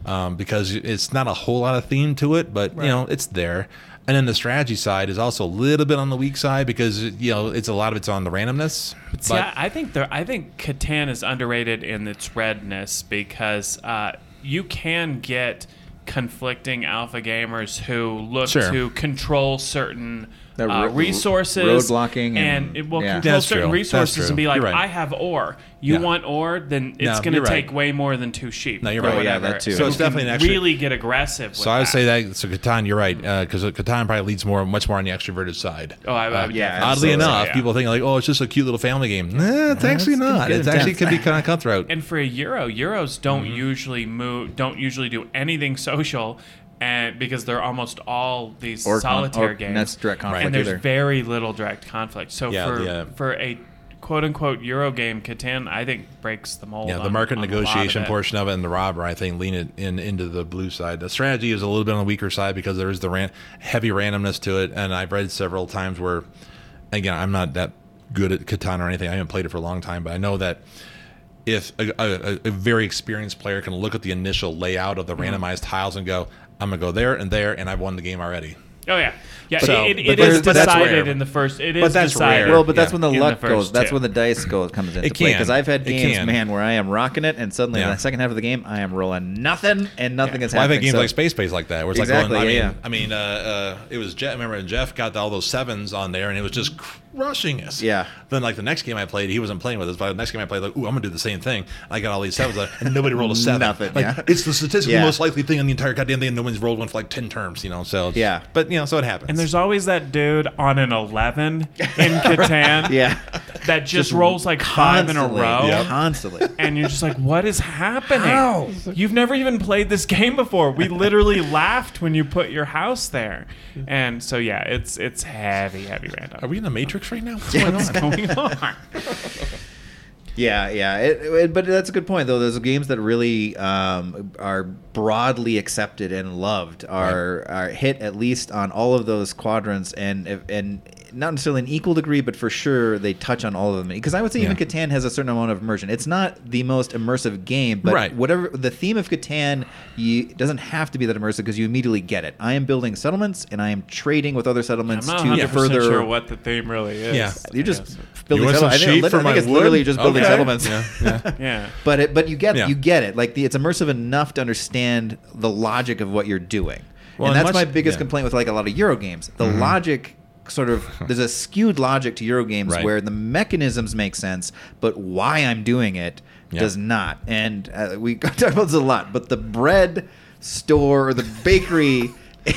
um, because it's not a whole lot of theme to it, but you know it's there. And then the strategy side is also a little bit on the weak side because you know it's a lot of it's on the randomness. See, I, I think there. I think Catan is underrated in its redness because uh, you can get conflicting alpha gamers who look Sure. to control certain The uh, resources, road blocking and, and- it will yeah. control That's certain true. Resources and be like, right. "I have ore. You Yeah. want ore? Then it's No, going to take right. way more than two sheep." No, you're right. Oh, yeah, that too. So it's definitely an extra- really get aggressive. With So I would that. say that so Catan, you're right, because Catan probably leads more, much more on the extroverted side. Oh, I, I would yeah, definitely Oddly say enough, yeah. people think like, oh, it's just a cute little family game. Nah, it's actually not. good It actually can be kind of cutthroat. and for a euro, euros don't Mm-hmm. usually move, don't usually do anything social, and because they're almost all these Or con- solitaire or games, that's direct conflict and there's either. very little direct conflict. So Yeah, for the, uh, for a quote unquote euro game, Catan, I think breaks the mold. Yeah, the on- market on a lot of negotiation portion of it and the robber, I think, lean it in into the blue side. The strategy is a little bit on the weaker side because there is the ran- heavy randomness to it, and I've read several times where, again, I'm not that good at Catan or anything. I haven't played it for a long time, but I know that if a, a, a very experienced player can look at the initial layout of the Mm-hmm. randomized tiles and go, I'm gonna go there and there, and I've won the game already. Oh yeah, yeah. But- it, it there's- is but that's decided rare. in the first. It But is that's decided. rare. Well, but that's Yeah. when the In the luck first goes. That's two. when the dice goes comes into It play. Because I've had games, man, where I am rocking it, and suddenly in the second half of the game, I am rolling nothing, and nothing is Well, I've had games So- like Space Base like that, where it's Exactly, like, going, I yeah, mean, yeah. I mean, uh, uh, it was Jeff. Remember when Jeff got all those sevens on there, and it was just crushing us. Yeah. Then like the next game I played, he wasn't playing with us, but the next game I played, like, ooh, I'm gonna do the same thing. I got all these sevens, and nobody rolled a seven. Nothing, Like, yeah. It's the statistically Yeah. most likely thing on the entire goddamn thing. and No one's rolled one for like ten terms, you know. So Yeah. but you know, so it happens. and there's always that dude on an 11 in Catan yeah, that just, rolls like five in a row. Yep. constantly. and you're just like, what is happening? How? You've never even played this game before. We literally laughed when you put your house there, and so yeah, it's it's heavy, heavy random. Are we in the Matrix right now? What's going What's going on? Yeah, yeah. It, it- but that's a good point, though. Those games that really um, are broadly accepted and loved are are hit at least on all of those quadrants, and and not necessarily in equal degree, but for sure they touch on all of them. Because I would say even Catan has a certain amount of immersion. It's not the most immersive game, but Right. whatever the theme of Catan, you doesn't have to be that immersive because you immediately get it. I am building settlements, and I am trading with other I'm settlements not to 100 further. sure what the theme really is. Yeah. You're just Yes. building want settlements. I think, I think it's wood? literally just building Okay. settlements. Yeah, yeah. Yeah. But it, but you get Yeah. you get it. Like the it's immersive enough to understand the logic of what you're doing. Well, and and that's much- my biggest yeah. complaint with like a lot of Euro games. The Mhm. logic sort of there's a skewed logic to Euro games Right. where the mechanisms make sense, but why I'm doing it Yeah. does not. And uh, we talk about this a lot. But the bread store or the bakery.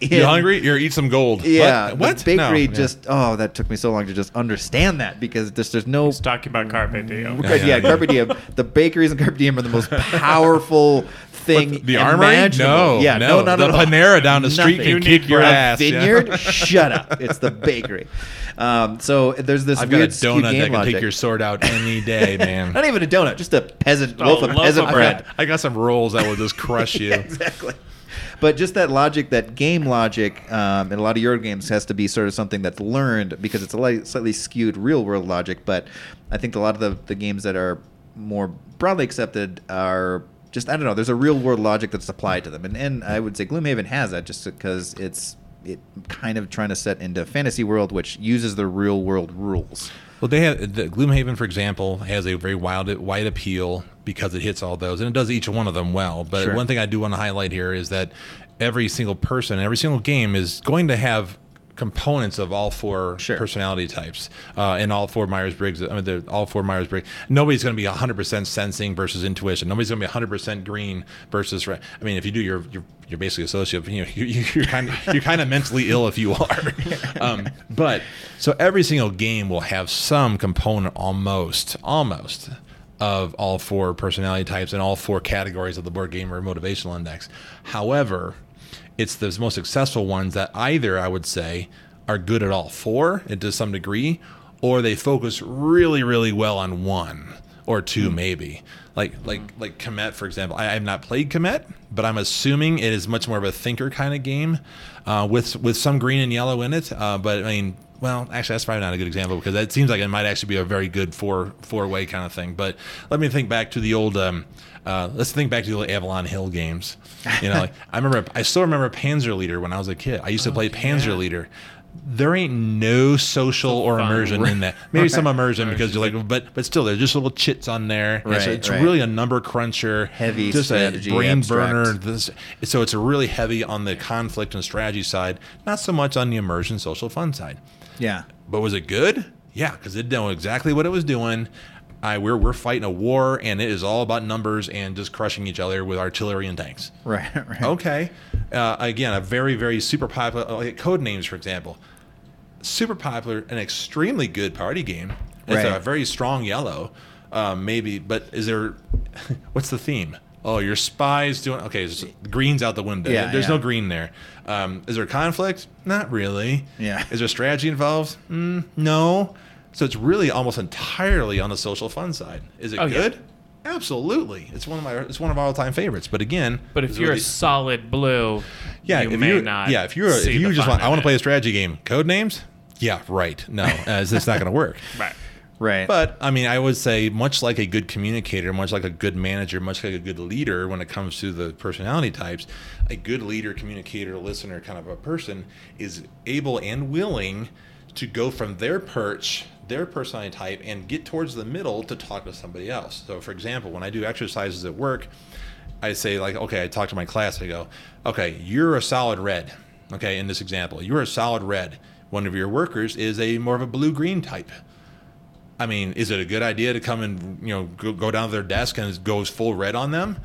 You in- hungry? You're eat some gold. Yeah, What? what? bakery No, yeah. just oh, that took me so long to just understand that because there's there's no He's talking about Carpe Diem. yeah, Yeah, yeah. Carpe Diem. The bakeries in Carpe Diem are the most powerful thing. What, the armory? imaginable. No, yeah, no, no, not the at all. Panera down the street Nothing. can kick your A ass. yeah. Vineyard? Shut up! It's the bakery. Um, so there's this I've got a donut game that can logic. take your sword out any day, man. Not even a donut, just a peasant Oh, loaf of loaf peasant of bread. bread. I got some rolls that will just crush you. exactly. But just that logic, that game logic, um, in a lot of Euro games has to be sort of something that's learned because it's a light, slightly skewed real world logic. But I think a lot of the, the games that are more broadly accepted are just I don't know. There's a real world logic that's applied to them, and and I would say Gloomhaven has that just because it's it kind of trying to set into fantasy world which uses the real world rules. Well, they have the Gloomhaven, for example, has a very wide wide appeal because it hits all those, and it does each one of them well. But Sure. one thing I do want to highlight here is that every single person, every single game is going to have components of all four Sure. personality types uh, and all four Myers Briggs. I mean, they're all four Myers Briggs. Nobody's going to be 100% sensing versus intuition. Nobody's going to be 100% green versus red. I mean, if you do, you're you're, you're basically a sociopath. You know, you, you're kind of you're kind of mentally ill if you are. Um, but so every single game will have some component, almost, almost. Of all four personality types and all four categories of the board gamer motivational index. However, it's the most successful ones that either I would say are good at all four and to some degree, or they focus really, really well on one or two maybe. Like like like Komet, for example. I have not played Komet, but I'm assuming it is much more of a thinker kind of game, uh, with with some green and yellow in it. Uh, but I mean, well, actually, that's probably not a good example because it seems like it might actually be a very good four four way kind of thing. But let me think back to the old. Um, uh, let's think back to the Avalon Hill games. You know, like, I remember, I still remember Panzer Leader when I was a kid. I used to play Panzer Leader. There ain't no social or fun. immersion in that. Maybe some immersion because you're like, but but still, there's just little chits on there. And so Right, it's right. really a number cruncher, Heavy just strategy, a brain abstract. burner. This, so it's really heavy on the conflict and strategy side, not so much on the immersion social fun side. Yeah. But was it good? Yeah, because it knew exactly what it was doing. I we're we're fighting a war, and it is all about numbers and just crushing each other with artillery and tanks. Right. Right. Okay, uh, again, a very very super popular like Codenames, for example, super popular and extremely good party game. It's a very strong yellow, um, maybe. But is there? What's the theme? Oh, your spies doing okay. So green's out the window. Yeah, There's yeah. no green there. Um, is there conflict? Not really. Yeah. Is there strategy involved? Mm, no. So it's really almost entirely on the social fun side. Is it Oh, yeah. good? Absolutely. It's one of my it's one of our all time favorites. But again, But if you're a solid blue, yeah, you if may you're not. yeah, if you're if you just want I want to play a strategy game, Codenames. Yeah, right. No, uh, it's, it's not going to work. Right. Right. But I mean, I would say much like a good communicator, much like a good manager, much like a good leader when it comes to the personality types, a good leader, communicator, listener kind of a person is able and willing to go from their perch, their personality type, and get towards the middle to talk to somebody else. So, for example, when I do exercises at work, I say like, okay, I talk to my class. I go, okay, you're a solid red. Okay, in this example, you're a solid red. One of your workers is a more of a blue green type. I mean, is it a good idea to come and you know go, go down to their desk and goes full red on them?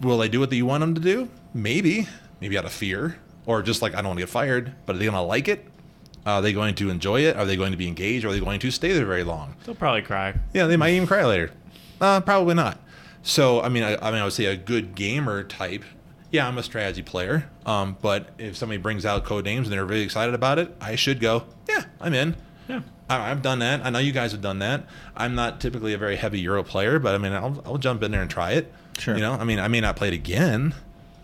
Will they do what you want them to do? Maybe, maybe out of fear, or just like I don't want to get fired. But are they going to like it? Are they going to enjoy it? Are they going to be engaged? Are they going to stay there very long? They'll probably cry. Yeah, they might even cry later. Uh, probably not. So, I mean, I, I mean, I would say a good gamer type. Yeah, I'm a strategy player. Um, but if somebody brings out Codenames and they're really excited about it, I should go. Yeah, I'm in. Yeah. I, I've done that. I know you guys have done that. I'm not typically a very heavy Euro player, but I mean, I'll, I'll jump in there and try it. Sure. You know, I mean, I may not play it again.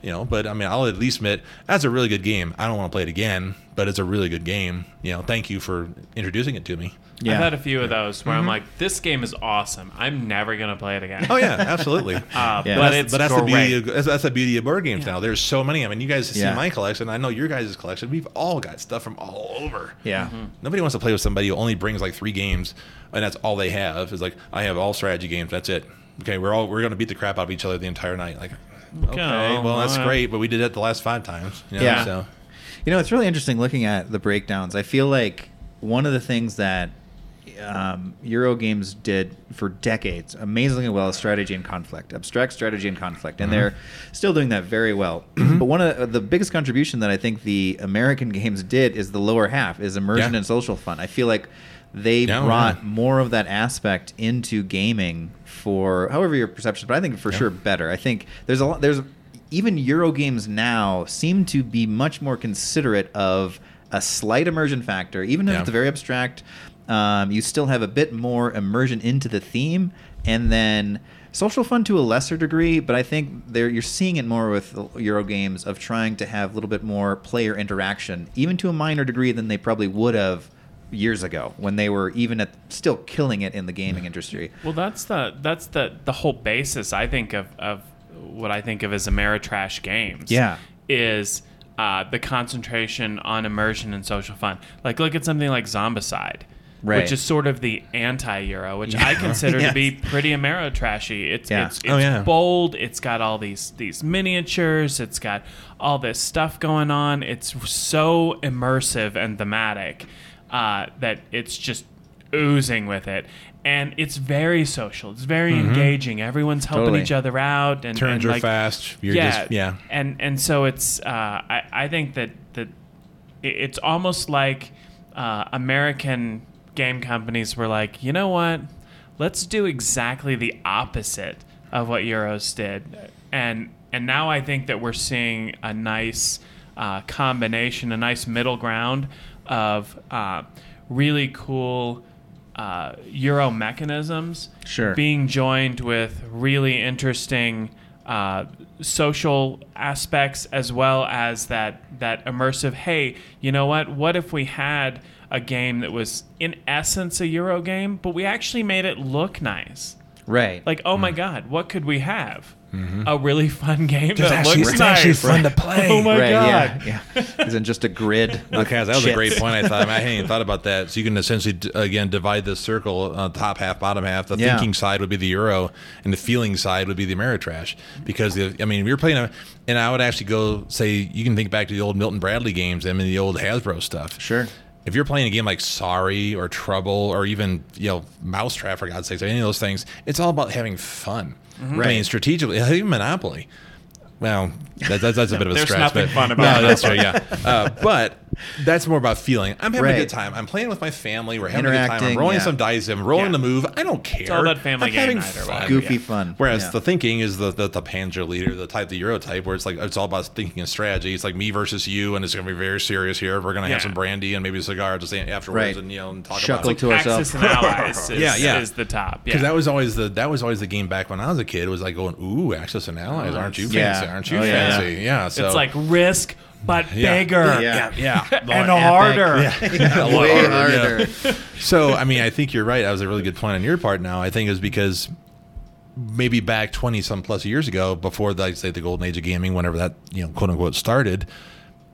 You know, but I mean, I'll at least admit that's a really good game. I don't want to play it again, but it's a really good game. You know, thank you for introducing it to me. yeah. I've had a few of those where I'm like, this game is awesome. I'm never gonna play it again. Oh yeah, absolutely. Uh, Yeah. But that's, it's but that's great. the beauty. Of, that's, that's the beauty of board games now. There's so many. I mean, you guys see Yeah. my collection. I know your guys' collection. We've all got stuff from all over. yeah. Nobody wants to play with somebody who only brings like three games, and that's all they have. Is like I have all strategy games. That's it. Okay, we're all we're gonna beat the crap out of each other the entire night. Like, okay, well that's uh, great, but we did it the last five times. you know, Yeah. So You know, it's really interesting looking at the breakdowns. I feel like one of the things that um, Euro games did for decades amazingly well is strategy and conflict, abstract strategy and conflict, and mm-hmm. they're still doing that very well. Mm-hmm. but one of the, the biggest contribution that I think the American games did is the lower half is immersion Yeah. and social fun. I feel like they Yeah, brought yeah. more of that aspect into gaming for however your perception, but I think for Yeah. sure better. I think there's a lot there's even Euro games now seem to be much more considerate of a slight immersion factor, even if it's very abstract. Um, you still have a bit more immersion into the theme, and then social fun to a lesser degree. But I think there you're seeing it more with Euro games of trying to have a little bit more player interaction, even to a minor degree than they probably would have years ago when they were even at still killing it in the gaming industry. Well, that's the that's the the whole basis I think of of what I think of as Ameritrash games. Yeah. is uh, the concentration on immersion and social fun. Like look at something like Zombicide. Right. Which is sort of the anti-Euro, which I consider Yes. to be pretty Ameritrashy. It's Yeah. it's, it's Oh, yeah. bold. It's got all these these miniatures. It's got all this stuff going on. It's so immersive and thematic uh, that it's just oozing with it. And it's very social. It's very engaging. Everyone's helping Totally. each other out. And Turns and are like, fast. You're yeah, just yeah. And and so it's uh, I I think that that it's almost like uh, American game companies were like, you know what, let's do exactly the opposite of what Euros did, and and now I think that we're seeing a nice uh, combination, a nice middle ground of uh, really cool. Uh, Euro mechanisms Sure. being joined with really interesting uh, social aspects as well as that that immersive. Hey, you know what? What if we had a game that was in essence a Euro game, but we actually made it look nice? Right. Like, oh my God, what could we have? A really fun game Just that actually- looks it's nice. actually fun to play. Oh my right, God. yeah, yeah. Isn't just a grid. Okay, that was a great point. I thought I hadn't even thought about that. So you can essentially again divide this circle: uh, top half, bottom half. The Yeah. thinking side would be the Euro, and the feeling side would be the Ameritrash. Because the, I mean, we were playing, a, and I would actually go say you can think back to the old Milton Bradley games. I mean, the old Hasbro stuff. Sure. If you're playing a game like Sorry or Trouble or even you know Mousetrap for God's sakes, or any of those things, it's all about having fun. right I mean, strategically, even Monopoly. Well, that, that's, that's a bit of a There's stretch. nothing but, fun about no, that's right. Yeah, uh, but that's more about feeling. I'm having a good time. I'm playing with my family. We're having a good time. I'm rolling yeah. some dice. I'm rolling Yeah. the move. I don't care. It's all about family I'm game having night fun. Goofy Yeah. fun. Whereas Yeah. the thinking is the, the the Panzer leader, the type, the Euro type, where it's like it's all about thinking and strategy. It's like me versus you, and it's going to be very serious here. We're going to have some brandy and maybe a cigar just afterwards, Right. and you know, and talk Shuckle about to ourselves. Axis and Allies is, Yeah, yeah. is the top. Yeah. because that was always the that was always the game back when I was a kid. It was like going, ooh, Axis and Allies, aren't you Yeah. fancy? Aren't you Oh, yeah. fancy? Yeah. so it's like risk, but Yeah. bigger. yeah, yeah, And More harder. Yeah, a lot Way harder, yeah. So, I mean, I think you're right. That was a really good point on your part. Now, I think is because maybe back twenty some plus years ago, before the, like say the golden age of gaming, whenever that you know quote unquote started,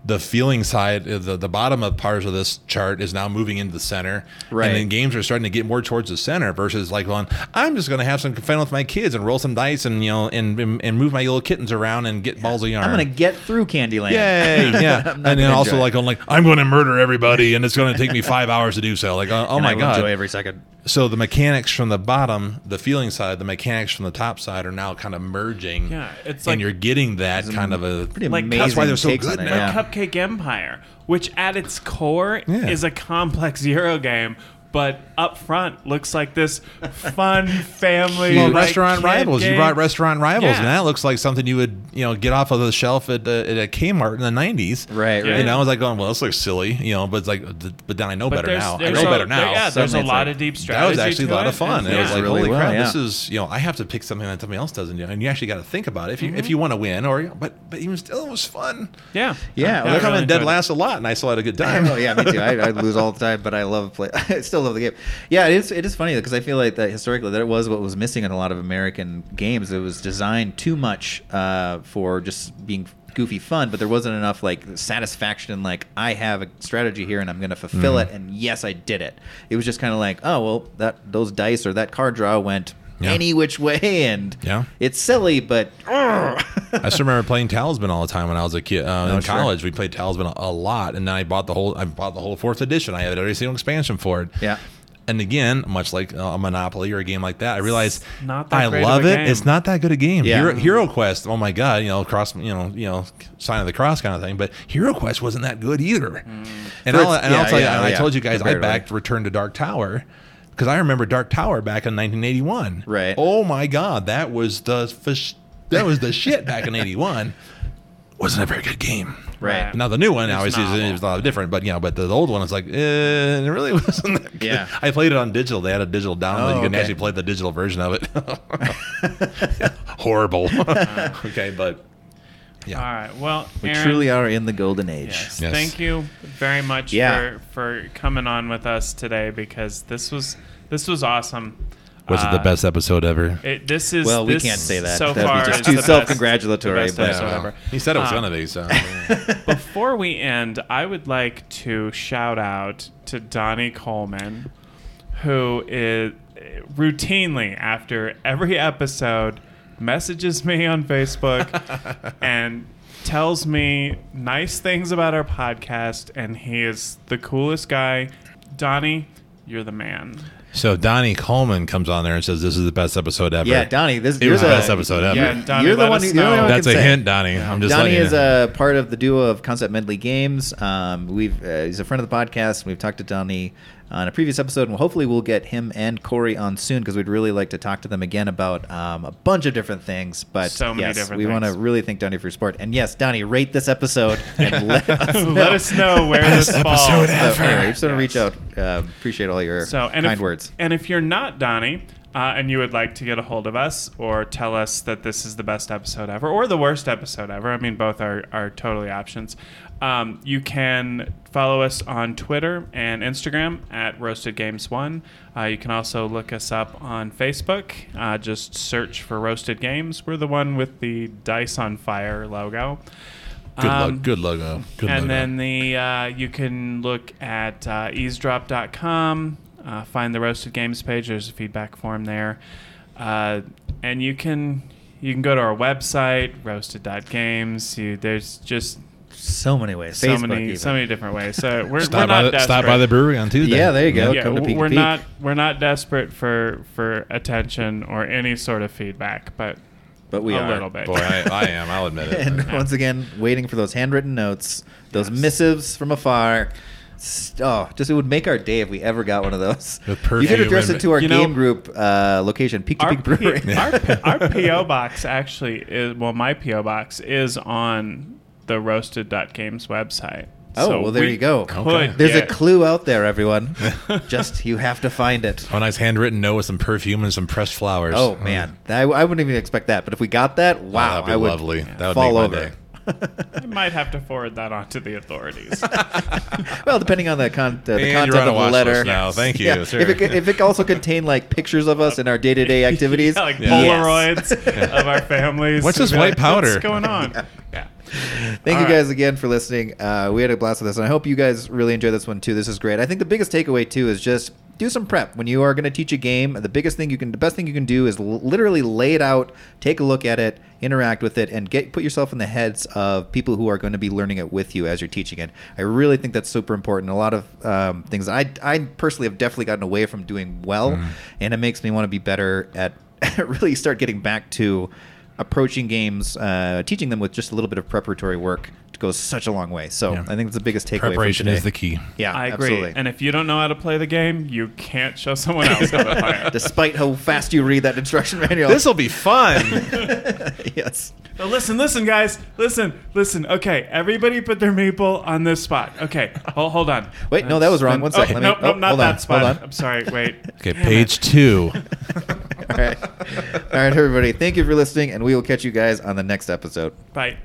the feeling side, uh, the the bottom of parts of this chart is now moving into the center, Right. And then games are starting to get more towards the center versus like going, I'm just going to have some fun with my kids and roll some dice and you know and and, and move my little kittens around and get balls of yarn. I'm gonna get through Candyland. Yay! Yeah, and then also like I'm like I'm going to murder everybody, and it's going to take me five hours to do so. Like, oh, oh my I god! enjoy every second. So the mechanics from the bottom, the feeling side, the mechanics from the top side are now kind of merging. Yeah, it's like, and you're getting that kind of a Pretty Like, amazing. that's why they're so good on it, now. yeah. Cupcake Empire, which at its core Yeah. is a complex Euro game, but up front looks like this fun family well, like, restaurant kid rivals. You brought restaurant rivals, Yeah. and that looks like something you would, you know, get off of the shelf at, uh, at a Kmart in the '90s. Right, Yeah. right. You know, I was like going, well, this looks silly, you know, but it's like, but then I know But better now. I know a- better now. there- yeah, there's a lot like- of deep strategy. that was actually a lot it. of fun. And- It was like, really holy well, crap, yeah. this is you know, I have to pick something that somebody else doesn't do, and you actually got to think about it if you if you want to win, or but but even still, it was fun. yeah, Yeah, I well, They're coming really dead last a lot, and I still had a good time. oh yeah, me too. I, I lose all the time, but I love play. I still love the game. Yeah, it is. It is funny because I feel like that historically that it was what was missing in a lot of American games. It was designed too much uh, for just being goofy fun, but there wasn't enough like satisfaction. Like I have a strategy here, and I'm going to fulfill Mm-hmm. it. And yes, I did it. It was just kind of like, oh well, that those dice or that card draw went. Yeah. Any which way, and Yeah. it's silly, but I still remember playing Talisman all the time when I was a kid uh, Oh, in sure. college. We played Talisman a, a lot, and then I bought the whole I bought the whole fourth edition. I had every single expansion for it. Yeah. and again, much like uh, a Monopoly or a game like that, I realized not that I love it. game. It's not that good a game. Yeah. Hero, Hero Quest, oh my god, you know, cross, you know, you know, sign of the cross kind of thing. But Hero Quest wasn't that good either. And, I'll, its- and I'll yeah, tell you, yeah, and I told you guys, I backed Return to Dark Tower because I remember Dark Tower back in 1981. Right. Oh my god, that was the fish, that was the shit back in '81. Wasn't a very good game. Right. Now the new one obviously is, is a lot different, but you know, but the, old one is like, eh, it really wasn't that good. Yeah. I played it on digital. They had a digital download. Oh, you can okay. actually play the digital version of it. Horrible. okay, but yeah. All right. Well, We Aaron, truly are in the golden age. Yes. Yes. Thank you very much Yeah. for for coming on with us today because this was this was awesome. Was it the Uh, best episode ever? It, this is Well, we can't say that. So That'd be far, just too self-congratulatory, the best but- episode well, ever. he said it was Uh, gonna be. So Before we end, I would like to shout out to Donnie Coleman, who is routinely after every episode messages me on Facebook and tells me nice things about our podcast, and he is the coolest guy. Donnie, you're the man. so Donnie Coleman comes on there and says this is the best episode ever. Yeah, Donnie, this It was the the best episode ever. Yeah, Donnie, you're the one. who- you're know. That's a say. hint, Donnie. I'm just Donnie letting you is know. a part of the duo of Concept Medley Games. Um, we've uh, he's a friend of the podcast. We've talked to Donnie on a previous episode, and hopefully we'll get him and Corey on soon because we'd really like to talk to them again about um, a bunch of different things. But So many yes, different we want to really thank Donnie for your support. And yes, Donnie, rate this episode and let us know. Let us know where this falls. episode So, ever. anyway, just want to reach out. Uh, appreciate all your So, and kind if, words. And if you're not Donnie, uh, and you would like to get a hold of us or tell us that this is the best episode ever or the worst episode ever, I mean, both are, are totally options. Um, you can follow us on Twitter and Instagram at Roasted Games One. Uh, you can also look us up on Facebook. Uh, just search for Roasted Games. We're the one with the dice on fire logo. Good, lo- Um, good logo. Good and logo. then the uh, you can look at uh, eavesdrop.com, uh, find the roasted games page. There's a feedback form there, uh, and you can you can go to our website roasted.games. You, there's just So many ways. so Facebook many even. so many different ways. So we're, we're stop, not by the, desperate. stop by the brewery on Tuesday. Yeah, there you go. yeah, Come to w- Peek we're Peek. not we're not desperate for for attention or any sort of feedback, but But we a are. little bit. Boy, I, I am. I'll admit it. And once again, waiting for those handwritten notes, those Yes. missives from afar. S- Oh, just it would make our day if we ever got one of those. With You could address it to our You know- game group uh, location, Peak to Peak Brewery. P- our, our PO box actually is well, my PO box is on the Roasted Games website. Oh, well, there we you go. Okay. There's a clue out there, everyone. just you have to find it. A nice handwritten note with some perfume and some pressed flowers. Oh man, I, I wouldn't even expect that. But if we got that, Oh, wow, that'd be I would lovely. That would fall make my over. day. I might have to forward that on to the authorities. well, depending on the, con- the, the And you're content on a of the letter. list now. Thank you, Yeah. sir. If it, if it also contained like pictures of us in our day to day activities, yeah, like Yeah. Polaroids of our families. What's this Be white powder? What's going on? Yeah. Thank All you right. guys again for listening. Uh, we had a blast with this, and I hope you guys really enjoyed this one too. This is great. I think the biggest takeaway too is just do some prep when you are going to teach a game. The biggest thing you can, the best thing you can do is l- literally lay it out, take a look at it, interact with it, and get put yourself in the heads of people who are going to be learning it with you as you're teaching it. I really think that's super important. A lot of um, things I I personally have definitely gotten away from doing well, and it makes me want to be better at really start getting back to approaching games, uh, teaching them with just a little bit of preparatory work goes such a long way. So Yeah. I think it's the biggest takeaway. Preparation from is the key. Yeah, I agree. absolutely. And if you don't know how to play the game, you can't show someone else how to play it. Despite how fast you read that instruction manual, This will be fun. yes. So listen, listen, guys, listen, listen. Okay, everybody put their meeple on this spot. Okay, hold, hold on. Wait, no, that was wrong. One oh, second. Let me- nope, oh, not hold on, that spot. hold on. I'm sorry. Wait. Okay, Damn page it. two. All right. All right, everybody. Thank you for listening, and we will catch you guys on the next episode. Bye.